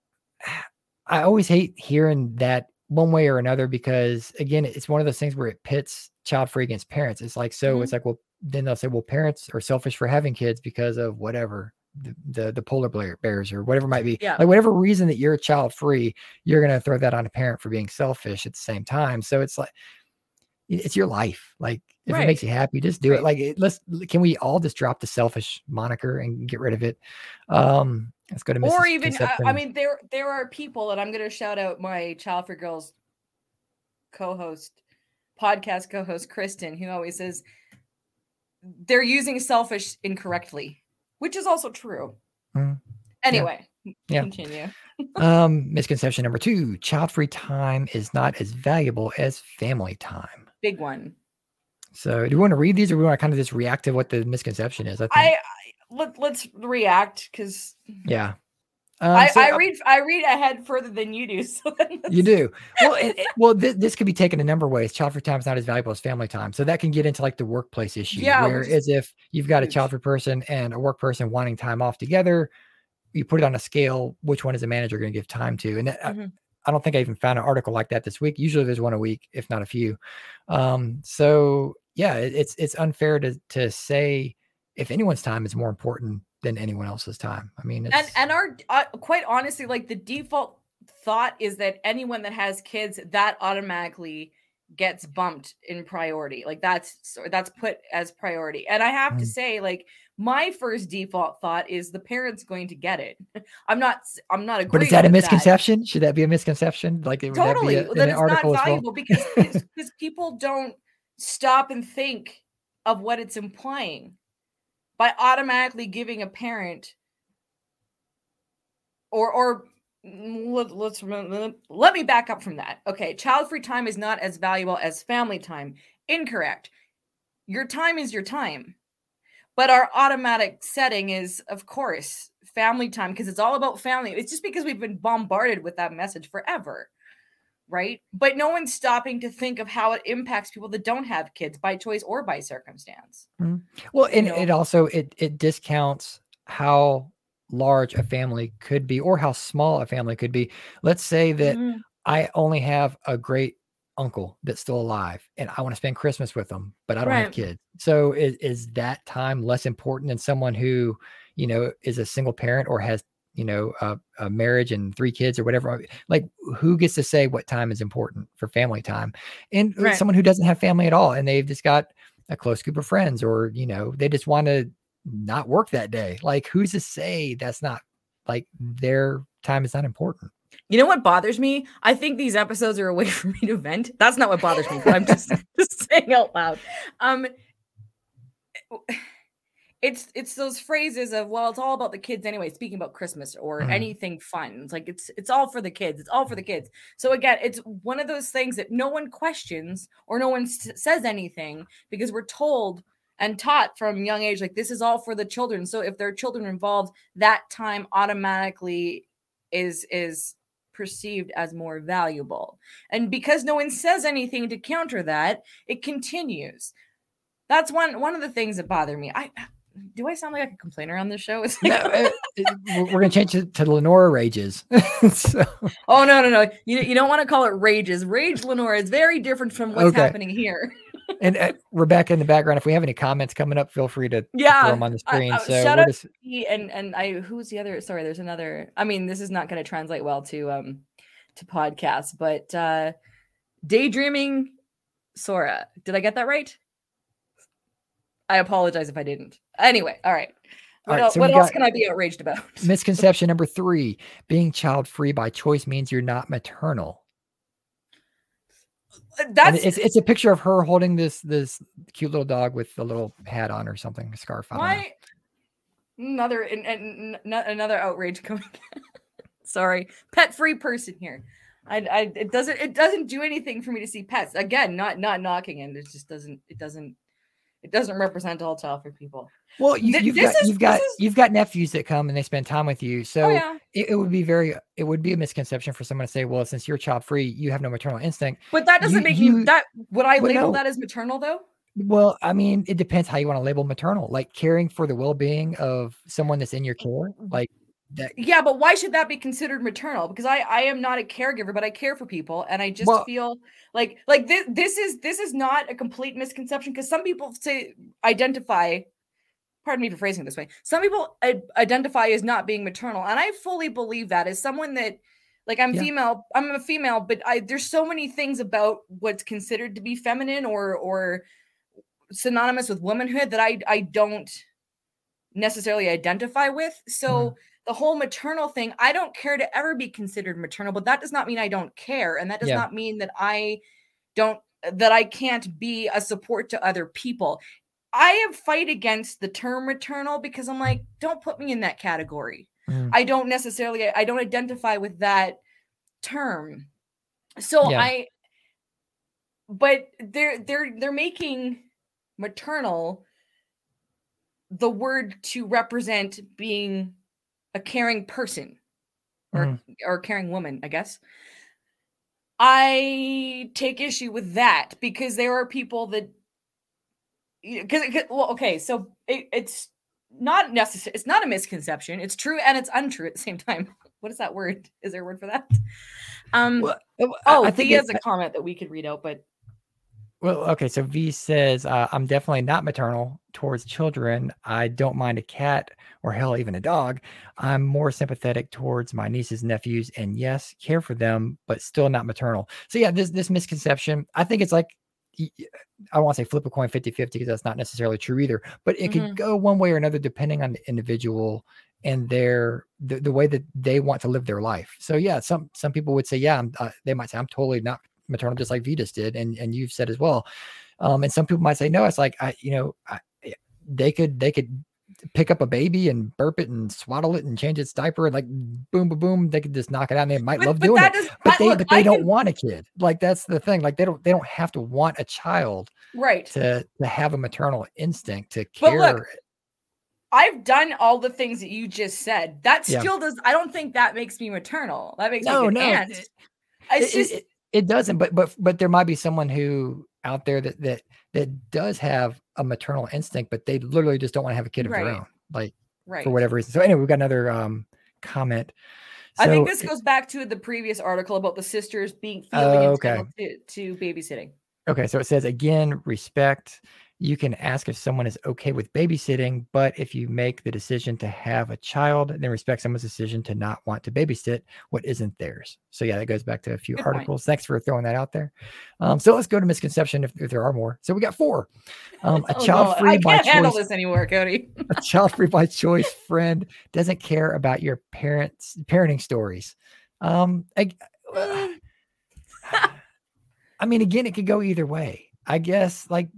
I always hate hearing that one way or another because again, it's one of those things where it pits child free against parents. It's like so. Mm-hmm. It's like well, then they'll say, well, parents are selfish for having kids because of whatever. The, the the polar bear- bears or whatever might be Yeah. like whatever reason that you're child free you're going to throw that on a parent for being selfish at the same time so it's like it's your life. Like if it makes you happy, just do it. Like let's can we all just drop the selfish moniker and get rid of it? Um, let's go to Mrs. or even uh, I- mean there there are people and i'm going to shout out my child for girls co-host podcast co-host kristen who always says they're using selfish incorrectly which is also true Mm. anyway Yeah. continue um, misconception number two: child-free time is not as valuable as family time. big one So, do you want to read these, or do we want to kind of just react to what the misconception is? I think, i, I let, let's react because yeah. Um, I, so, I uh, read i read ahead further than you do so You do well. It, it- well, this, this could be taken a number of ways. Child free time is not as valuable as family time, so that can get into like the workplace issue. Yeah, where is if you've got a child free person and a work person wanting time off together, you put it on a scale. Which one is a manager going to give time to? And that, I- Mhm. I don't think I even found an article like that this week. Usually, there's one a week, if not a few. Um, so yeah, it, it's it's unfair to to say if anyone's time is more important than anyone else's time. I mean, it's, and and our uh, quite honestly like the default thought is that anyone that has kids that automatically gets bumped in priority like that's that's put as priority and i have to Mm. say like my first default thought is the parents going to get it i'm not I'm not agreeing but is that a misconception? Should that be a misconception? Like, it would totally that be a, that in an it's not article as well? because because people don't stop and think of what it's implying by automatically giving a parent or or mm, let, let's mm, mm, let me back up from that. Okay, child free time is not as valuable as family time. Incorrect. Your time is your time. But our automatic setting is, of course, family time because it's all about family. It's just because we've been bombarded with that message forever. Right. But no one's stopping to think of how it impacts people that don't have kids by choice or by circumstance. Mm-hmm. Well, and you know? it also it it discounts how large a family could be or how small a family could be. Let's say that mm-hmm. I only have a great uncle that's still alive and I want to spend Christmas with them, but I don't right. have kids. So is, is that time less important than someone who, you know, is a single parent or has, you know, a, a marriage and three kids or whatever? Uh, like who gets to say what time is important for family time? And uh, right. someone who doesn't have family at all and they've just got a close group of friends or, you know, they just want to not work that day. Like, who's to say that's not like their time is not important? You know what bothers me? I think these episodes are a way for me to vent. That's not what bothers me, but I'm just, just saying out loud. Um, eh, it's it's those phrases of well, it's all about the kids anyway. Speaking about Christmas or mm. anything fun, it's like it's it's all for the kids. It's all for the kids. So again, it's one of those things that no one questions or no one s- says anything because we're told and taught from young age like this is all for the children so if there are children involved that time automatically is is perceived as more valuable and because no one says anything to counter that it continues that's one one of the things that bother me i do I sound like a complainer on this show? Like, no, we're going to change it to LeNora Rages. so. Oh no, no, no! You you don't want to call it Rages. Rage LeNora is very different from what's okay. happening here and uh, Rebecca in the background, if we have any comments coming up, feel free to yeah throw them on the screen. Uh, so shout out just... and and I who's the other? Sorry, there's another. I mean, this is not going to translate well to um to podcast, but uh daydreaming Sora. Did I get that right? I apologize if I didn't. Anyway, all right. What, right, so what else can I be outraged about? misconception number three: being child free by choice means you're not maternal. Uh, that's it's it's a picture of her holding this this cute little dog with a little hat on or something, scarf. Why? Another and, and another outrage coming. Sorry, pet free person here. I, I it doesn't it doesn't do anything for me to see pets again. Not not knocking and it just doesn't it doesn't it doesn't represent all childhood people. Well, you, have got is, you've got is... you've got nephews that come and they spend time with you, oh, so oh, yeah. it, it, would be very it would be a misconception for someone to say, "Well, since you're child free, you have no maternal instinct." But that doesn't you, make you that would I label no. that as maternal though? Well, I mean, it depends how you want to label maternal. Like caring for the well being of someone that's in your care, like that, yeah, but why should that be considered maternal? Because I I am not a caregiver, but I care for people, and I just well, feel like like this this is this is not a complete misconception because some people say identify. Pardon me for phrasing it this way. Some people identify as not being maternal, and I fully believe that as someone that like I'm yeah. female, I'm a female, but I there's so many things about what's considered to be feminine or or synonymous with womanhood that I I don't necessarily identify with. So mm the whole maternal thing, I don't care to ever be considered maternal, but that does not mean I don't care. And that does yeah. not mean that I don't, that I can't be a support to other people. I have fight against the term maternal because I'm like, don't put me in that category. Mm. I don't necessarily, I don't identify with that term. So yeah. I, but they're, they're, they're making maternal the word to represent being a caring person or mm. or caring woman, I guess. I take issue with that because there are people that because well, okay, so it, it's not necessary. It's not a misconception. It's true and it's untrue at the same time. What is that word? Is there a word for that? Um. Well, oh, I think he has a comment that we could read out, but well, okay. So V says, uh, I'm definitely not maternal towards children. I don't mind a cat or hell, even a dog. I'm more sympathetic towards my nieces and nephews and yes, care for them, but still not maternal. So yeah, this, this misconception, I think it's like, I want to say flip a coin 50 50 because that's not necessarily true either, but it mm-hmm. could go one way or another depending on the individual and their the, the way that they want to live their life. So yeah, some some people would say, yeah, uh, they might say I'm totally not maternal, just like Vetus did, and and you've said as well. Um, and some people might say no. It's like I, you know, I, they could they could pick up a baby and burp it and swaddle it and change its diaper and like boom boom boom they could just knock it out and they might but, love but doing it but I, they look, but they I don't can, want a kid like that's the thing like they don't they don't have to want a child right to to have a maternal instinct to care look, I've done all the things that you just said. That still does. I don't think that makes me maternal. That makes no, me no. Aunt. It, it's it, just it, it, doesn't. But but but there might be someone who out there that that that does have a maternal instinct, but they literally just don't want to have a kid of right. their own, like right. for whatever reason. So anyway, we've got another um comment. So, I think this goes back to the previous article about the sisters being feeling uh, okay. to, to babysitting. Okay, so it says again, respect you can ask if someone is okay with babysitting, but if you make the decision to have a child, then respect someone's decision to not want to babysit what isn't theirs. So yeah, that goes back to a few Good articles. Point. Thanks for throwing that out there. Um, so let's go to misconception if, if, there are more. So we got four. Um, a oh, child free no. by choice. handle this anymore, Cody. a child free by choice friend doesn't care about your parents' parenting stories. Um, I, I mean, again, it could go either way. I guess like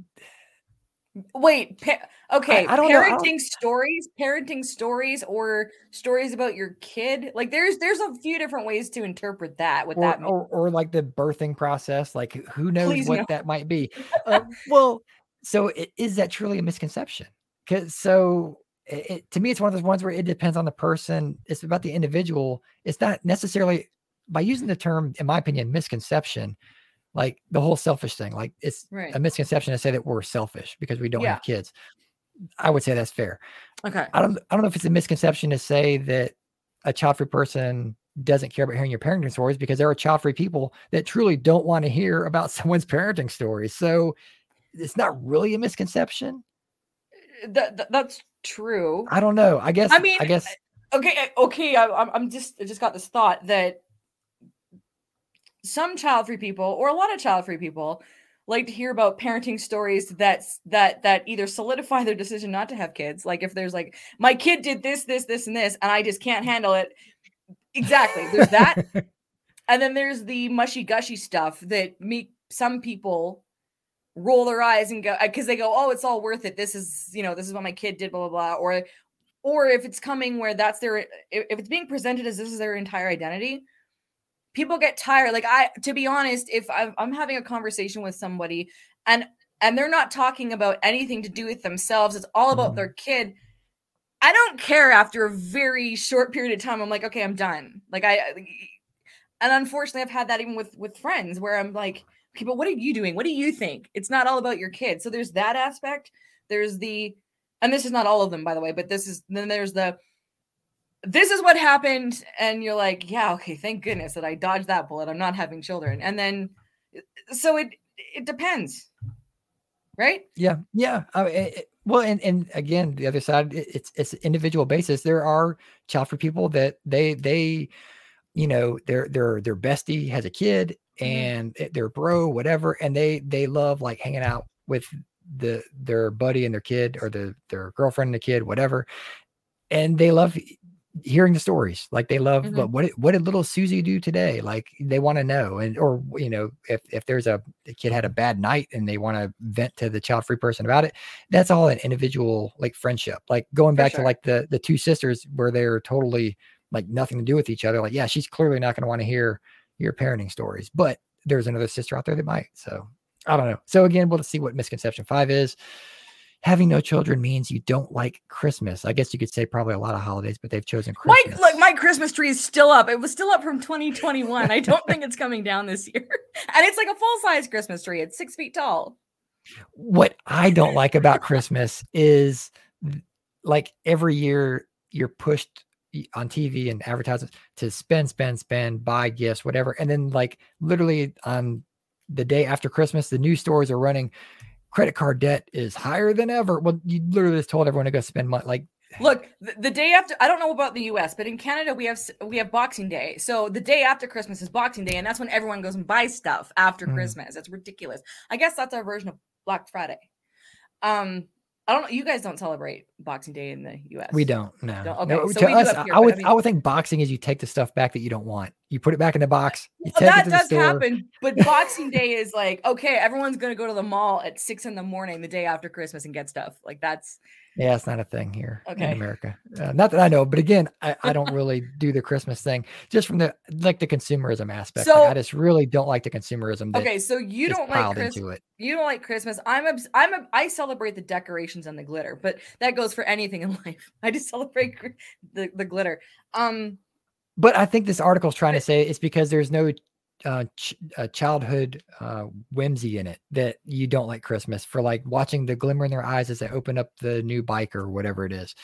Wait, pa- okay. I, I parenting know. stories, parenting stories, or stories about your kid. Like there's there's a few different ways to interpret that. What or, that or, or, like the birthing process. Like who knows Please what no. that might be. uh, well, so it, is that truly a misconception? Because so it, to me, it's one of those ones where it depends on the person. It's about the individual. It's not necessarily by using the term, in my opinion, misconception like the whole selfish thing like it's right. a misconception to say that we're selfish because we don't yeah. have kids. I would say that's fair. Okay. I don't i don't know if it's a misconception to say that a child-free person doesn't care about hearing your parenting stories because there are child-free people that truly don't want to hear about someone's parenting stories. So it's not really a misconception? Eh, that, that's true. I don't know. I guess i mean i guess eh, okay eh, okay I, i'm just I just got this thought that some child free people or a lot of child free people like to hear about parenting stories that that that either solidify their decision not to have kids. Like if there's like my kid did this this this and this and i just can't handle it exactly there's that. And then there's the mushy gushy stuff that make some people roll their eyes and go uh, because they go oh it's all worth it. This is you know this is what my kid did blah blah blah. Or or if it's coming where that's their if it's being presented as this is their entire identity people get tired like i to be honest if i'm having a conversation with somebody and and they're not talking about anything to do with themselves it's all about mm. their kid i don't care after a very short period of time i'm like okay i'm done. Like i and unfortunately i've had that even with with friends where i'm like okay but what are you doing? What do you think? It's not all about your kid. So there's that aspect there's the and this is not all of them by the way but this is then there's the this is what happened and you're like yeah okay thank goodness that i dodged that bullet i'm not having children and then so it it depends right yeah yeah I mean, it, well and and again the other side it, it's it's individual basis there are child for people that they they you know their their their bestie has a kid mm-hmm. and mm-hmm. their bro whatever and they they love like hanging out with the their buddy and their kid or the their girlfriend and the kid whatever and they love hearing the stories like they love mm-hmm. what what did little susie do today like they want to know and or you know if if there's a, a kid had a bad night and they want to vent to the child free person about it that's all an individual like friendship like going back sure. to like the the two sisters where they're totally like nothing to do with each other like yeah she's clearly not going to want to hear your parenting stories but there's another sister out there that might so i don't know so again we'll see what misconception five is having no children means you don't like Christmas. I guess you could say probably a lot of holidays, but they've chosen Christmas. My, look, my Christmas tree is still up. It was still up from 2021. I don't think it's coming down this year. And it's like a full size Christmas tree. It's six feet tall. What I don't like about Christmas is like every year you're pushed on TV and advertisements to spend, spend, spend, buy gifts, whatever. And then like literally on the day after Christmas, the new stores are running credit card debt is higher than ever. Well, you literally just told everyone to go spend money. Like, look, the, the, day after, I don't know about the U.S., but in Canada we have we have Boxing Day. So the day after Christmas is Boxing Day, and that's when everyone goes and buys stuff after mm. Christmas. That's ridiculous. I guess that's our version of Black Friday. Um, I don't. You guys don't celebrate Boxing Day in the U.S. We don't. No. Don't- okay, no so to us, here, I would I mean- I would think boxing is you take the stuff back that you don't want. You put it back in the box. You Well, that does store. happen, but Boxing Day is like okay, everyone's gonna go to the mall at six in the morning the day after Christmas and get stuff. Like that's Yeah, it's not a thing here Okay. in America. Uh, not that I know, but again, I, I don't really do the Christmas thing just from the like the consumerism aspect. Like, I just really don't like the consumerism okay. So you don't like Christmas. You don't like Christmas. I'm obs- I'm a, I celebrate the decorations and the glitter, but that goes for anything in life. I just celebrate the the glitter. Um, But I think this article is trying to say it's because there's no uh, ch- uh, childhood uh, whimsy in it that you don't like Christmas for like watching the glimmer in their eyes as they open up the new bike or whatever it is,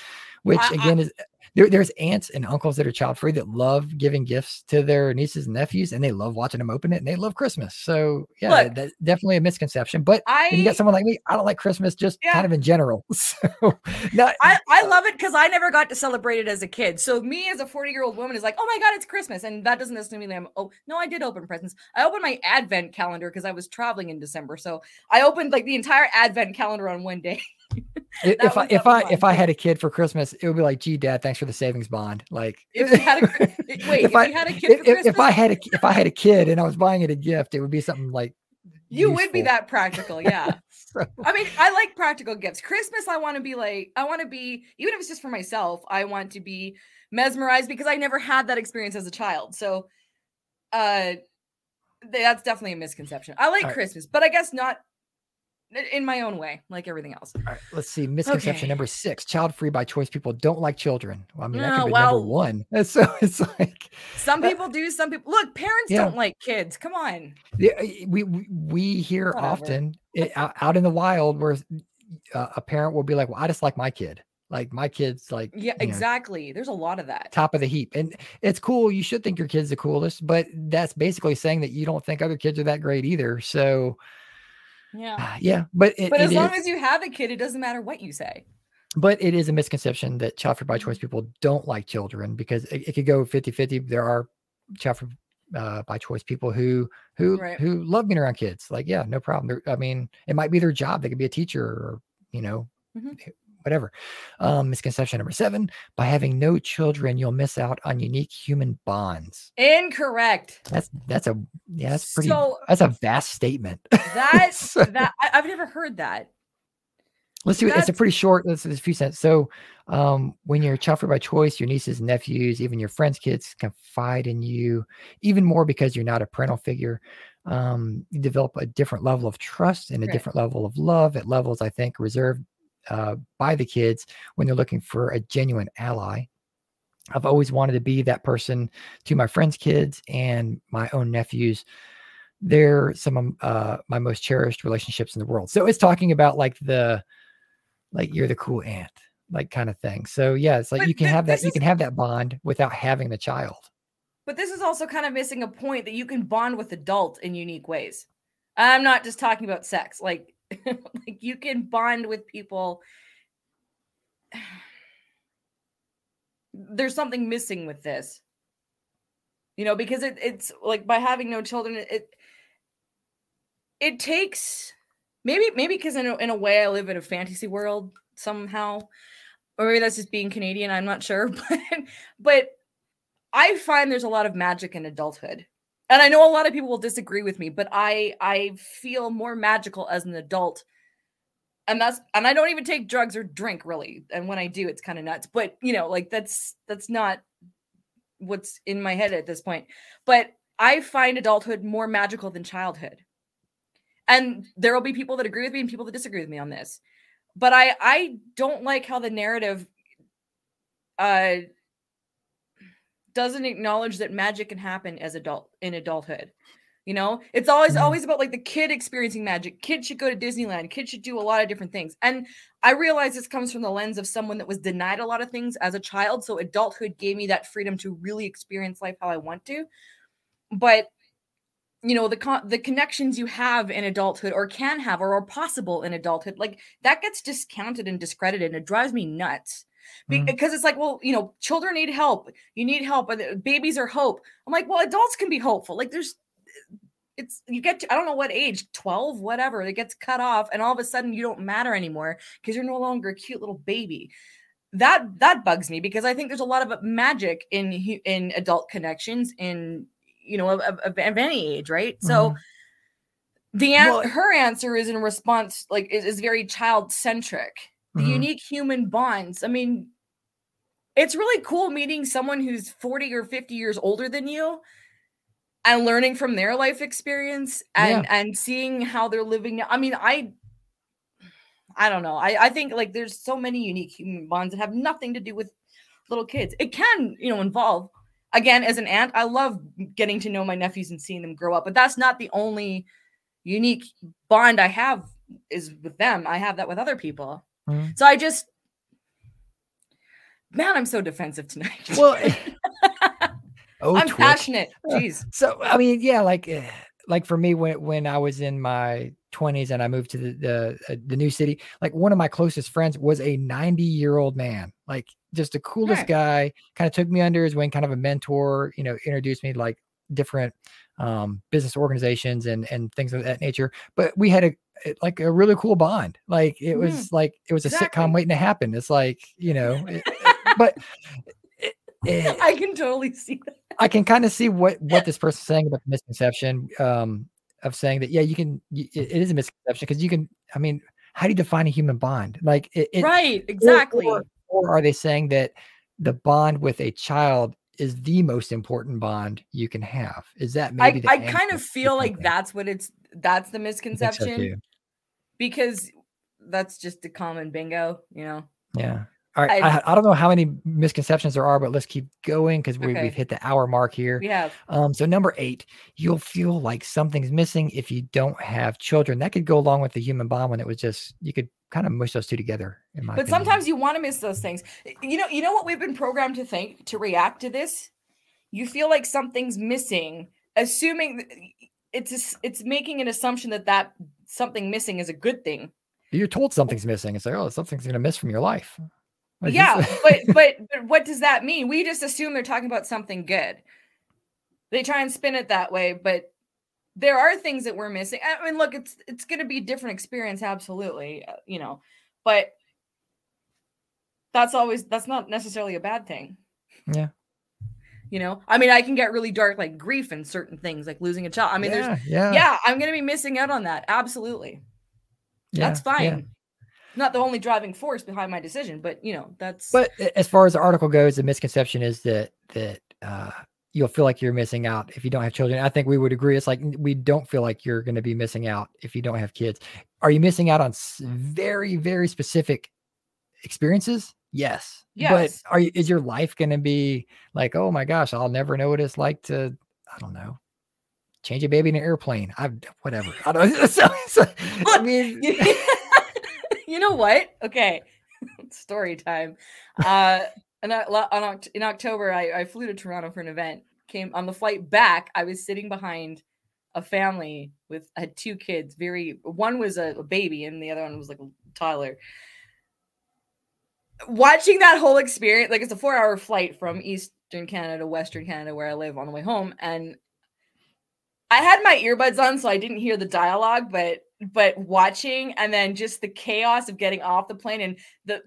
which I- I- again is there, there's aunts and uncles that are child free that love giving gifts to their nieces and nephews and they love watching them open it and they love Christmas. So yeah, Look, that's definitely a misconception. But I you got someone like me, I don't like Christmas just Yeah. kind of in general. So not, I, I uh love it because I never got to celebrate it as a kid. So me as a 40 year old woman is like, oh my God, it's Christmas. And that doesn't necessarily mean I'm, oh, no, I did open presents. I opened my advent calendar because I was traveling in December. So I opened like the entire advent calendar on one day. If I if I fun. if I had a kid for Christmas, it would be like, gee, dad, thanks for the savings bond. Like If you had a, wait, if, I- had a kid if, for if, Christmas, if I had a if I had a kid and I was buying it a gift, it would be something like you would be that practical. Yeah. So, I mean, I like practical gifts. Christmas, I want to be like, I want to be, even if it's just for myself, I want to be mesmerized because I never had that experience as a child. So, uh, that's definitely a misconception. I like right. Christmas, but I guess not in my own way, like everything else. all right, let's see. Misconception Okay. number six: child free by choice. People don't like children. Well, I mean, that could be well- number one. And so it's like Some Uh, people do, some people look, parents yeah. don't like kids. Come on. yeah, we we, we hear Whatever. often it, out, out in the wild where uh, a parent will be like, "Well, I just like my kid. Like my kid's like Yeah, you know, exactly. There's a lot of that. top of the heap. And it's cool. You should think your kid's the coolest, but that's basically saying that you don't think other kids are that great either. So Yeah. uh, yeah, but it, But as long is- as you have a kid, it doesn't matter what you say. but it is a misconception that child free by Mm-hmm. choice people don't like children because it, it could go 50 50. There are child free uh, by choice people who who Right. who love being around kids. Like, yeah, no problem. They're, I mean, it might be their job. They could be a teacher or, you know, Mhm. Whatever. Um, misconception number seven by having no children, you'll miss out on unique human bonds. Incorrect. That's that's a yeah, that's pretty So that's a vast statement. that So- that I, I've never heard that. Let's do it. It's a pretty short. Let's a few cents. So, um, when you're a child free by choice, your nieces, and nephews, even your friends' kids confide in you even more because you're not a parental figure. Um, you develop a different level of trust and a Right. different level of love at levels I think reserved uh, by the kids when they're looking for a genuine ally. I've always wanted to be that person to my friends' kids and my own nephews. They're some of uh, my most cherished relationships in the world. So it's talking about like the like you're the cool aunt like kind of thing so yeah it's like But you can thi- have that you can have that bond without having the child But this is also kind of missing a point that you can bond with adult in unique ways. I'm not just talking about sex. Like like you can bond with people. There's something missing with this. You know, because it, it's like by having no children, it it takes maybe maybe because in a, in a way I live in a fantasy world somehow, or maybe that's just being Canadian. I'm not sure, but but I find there's a lot of magic in adulthood. And I know a lot of people will disagree with me, but I I feel more magical as an adult. And that's and I don't even take drugs or drink really. And when I do, it's kind of nuts. But you know, like that's that's not what's in my head at this point. But I find adulthood more magical than childhood. And there will be people that agree with me and people that disagree with me on this. But I I don't like how the narrative uh doesn't acknowledge that magic can happen as adult in adulthood. You know, it's always Mhm. always about like the kid experiencing magic. Kids should go to Disneyland. Kids should do a lot of different things. And I realize this comes from the lens of someone that was denied a lot of things as a child. So adulthood gave me that freedom to really experience life how I want to. But you know the con- the connections you have in adulthood or can have or are possible in adulthood like that gets discounted and discredited and it drives me nuts Mhm. because it's like well you know children need help you need help and babies are hope i'm like well adults can be hopeful like there's it's you get to I don't know what age, 12, whatever, it gets cut off, and all of a sudden you don't matter anymore because you're no longer a cute little baby. That that bugs me because I think there's a lot of magic in in adult connections in you know of, of, of any age, right? Mm-hmm. So the an- well, her answer is in response like is, is very child centric. The mm-hmm. unique human bonds. I mean, it's really cool meeting someone who's 40 or 50 years older than you and learning from their life experience and yeah. and seeing how they're living i mean i i don't know I, I think like there's so many unique human bonds that have nothing to do with little kids it can you know involve again as an aunt i love getting to know my nephews and seeing them grow up but that's not the only unique bond i have is with them i have that with other people mm-hmm. so i just man i'm so defensive tonight well Oh, I'm Twitch. passionate. Jeez. So I mean, yeah, like eh, like for me when when I was in my 20s and I moved to the the, uh, the new city, like one of my closest friends was a 90 year old man, like just the coolest right. guy. Kind of took me under his wing, kind of a mentor. You know, introduced me to like different um, business organizations and and things of that nature. But we had a Eh, like a really cool bond. Like it mm-hmm. was mm, like it was a exactly. sitcom waiting to happen. It's like you know, it, but it, I can totally see that. I can kind of see what what this person's saying about the misconception um, of saying that yeah, you can. it is a misconception because you can. I mean, how do you define a human bond? Like it, it right, exactly. Or, or, are they saying that the bond with a child is the most important bond you can have? Is that maybe? I, I kind of feel like that's what it's. That's the misconception. Because that's just a common bingo, you know. Yeah. All right. I, I, I, don't know how many misconceptions there are, but let's keep going because we, okay. we've hit the hour mark here. We have. Um, so number eight, you'll feel like something's missing if you don't have children. That could go along with the human bond when it was just you could kind of mush those two together. but opinion. sometimes you want to miss those things. You know, you know what we've been programmed to think to react to this. You feel like something's missing, assuming it's it's making an assumption that that something missing is a good thing. You're told something's missing. It's like, oh, something's going to miss from your life. Like yeah, but, but but what does that mean? We just assume they're talking about something good. They try and spin it that way, but there are things that we're missing. I mean, look, it's it's going to be a different experience, absolutely, uh, you know, but that's always that's not necessarily a bad thing. Yeah. You know, I mean, I can get really dark, like grief and certain things, like losing a child. I mean, yeah, there's, yeah, yeah, I'm going to be missing out on that. Absolutely. Yeah, that's fine. Not the only driving force behind my decision, but you know, that's but as far as the article goes, the misconception is that that uh you'll feel like you're missing out if you don't have children. I think we would agree. It's like we don't feel like you're going to be missing out if you don't have kids. Are you missing out on very, very specific experiences? Yes. Yes. But are you, is your life going to be like, oh my gosh, I'll never know what it's like to, I don't know, change a baby in an airplane. I've whatever. I don't. So, so, I mean, you know what? Okay, story time. Uh, and I, on, in October, I, I flew to Toronto for an event. Came on the flight back. I was sitting behind a family with I had two kids. Very one was a, a baby, and the other one was like a toddler. Watching that whole experience, like it's a four-hour flight from Eastern Canada to Western Canada, where I live, on the way home, and I had my earbuds on, so I didn't hear the dialogue, but but watching and then just the chaos of getting off the plane and the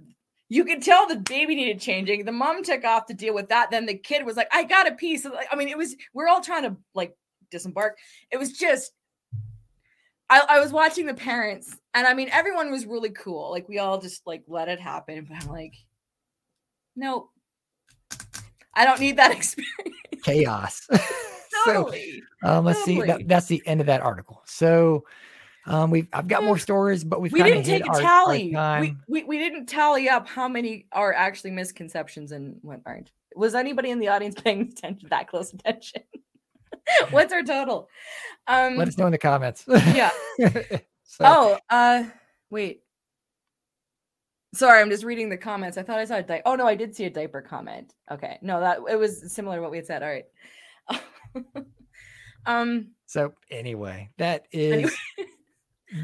you could tell the baby needed changing. The mom took off to deal with that. Then the kid was like, I got a piece. I mean, it was, we're all trying to like disembark. It was just, I, I was watching the parents and I mean, everyone was really cool. Like we all just like let it happen. But I'm like, nope, I don't need that experience. Chaos. totally. so um, let's totally. see. That, that's the end of that article. So um, we've I've got more stories, but we've we didn't take a our, tally. Our we, we we didn't tally up how many are actually misconceptions and what aren't. Was anybody in the audience paying attention that close attention? What's our total? Um, Let us know in the comments. yeah. so. Oh, uh, wait. Sorry, I'm just reading the comments. I thought I saw a diaper. Oh no, I did see a diaper comment. Okay, no, that it was similar to what we had said. All right. um. So anyway, that is. Anyway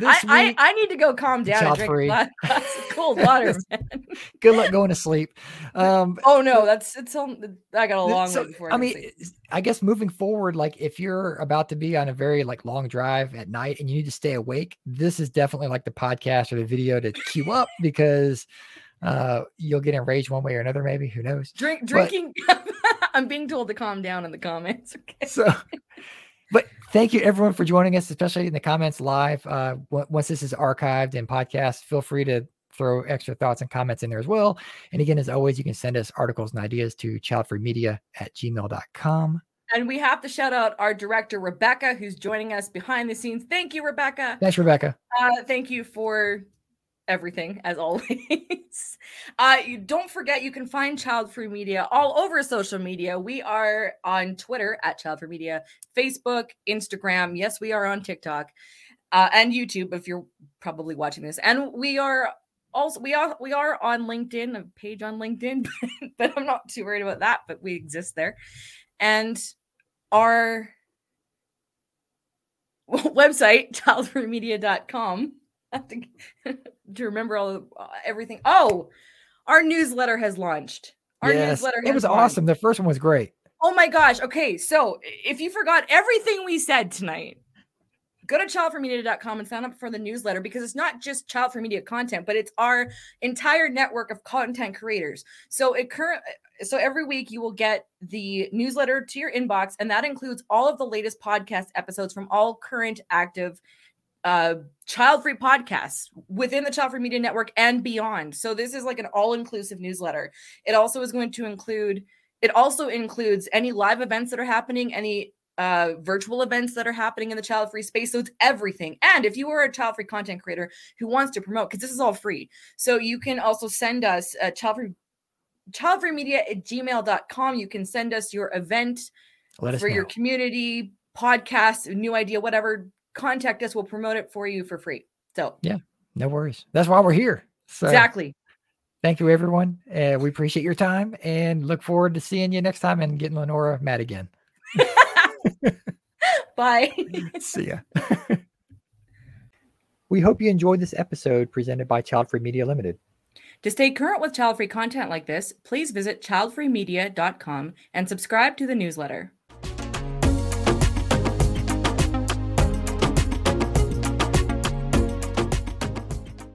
I, I, I need to go calm down and drink of cold water, man. good luck going to sleep. Um, Oh no, that's it's all, I got a long so, way before. I to mean, sleep. I guess moving forward, like if you're about to be on a very like long drive at night and you need to stay awake, this is definitely like the podcast or the video to queue up because uh you'll get enraged one way or another. Maybe who knows? drink drinking. I'm being told to calm down in the comments. Okay. So, but thank you everyone for joining us, especially in the comments live. Uh, once this is archived and podcast, feel free to throw extra thoughts and comments in there as well. And again, as always, you can send us articles and ideas to childfreemedia at gmail.com. And we have to shout out our director Rebecca, who's joining us behind the scenes. Thank you, Rebecca. Thanks, Rebecca. Uh, thank you for everything as always. uh, don't forget you can find Child Free Media all over social media. We are on Twitter at Child Free Media, Facebook, Instagram. Yes, we are on TikTok uh, and YouTube if you're probably watching this. And we are also we are we are on LinkedIn, a page on LinkedIn, but I'm not too worried about that. But we exist there, and our website childfreemedia.com have to, to remember all the, uh, everything. Oh, our newsletter has launched. Our yes, newsletter it was launched. awesome. The first one was great. Oh my gosh. Okay. So if you forgot everything we said tonight, go to childfreemedia.com and sign up for the newsletter because it's not just child free media content, but it's our entire network of content creators. So it current so every week you will get the newsletter to your inbox, and that includes all of the latest podcast episodes from all current active uh child-free podcasts within the child free media network and beyond. So this is like an all-inclusive newsletter. It also is going to include it also includes any live events that are happening any uh virtual events that are happening in the child free space. So it's everything. And if you are a child free content creator who wants to promote because this is all free. So you can also send us a child free childfreemedia at gmail.com you can send us your event for know. your community podcast new idea whatever contact us we'll promote it for you for free so yeah, no worries. That's why we're here. So exactly thank you, everyone. Uh, we appreciate your time and look forward to seeing you next time and getting LeNora mad again. bye See ya. we hope you enjoyed this episode presented by Child Free Media Limited. to stay current with child free content like this please visit childfreemedia.com and subscribe to the newsletter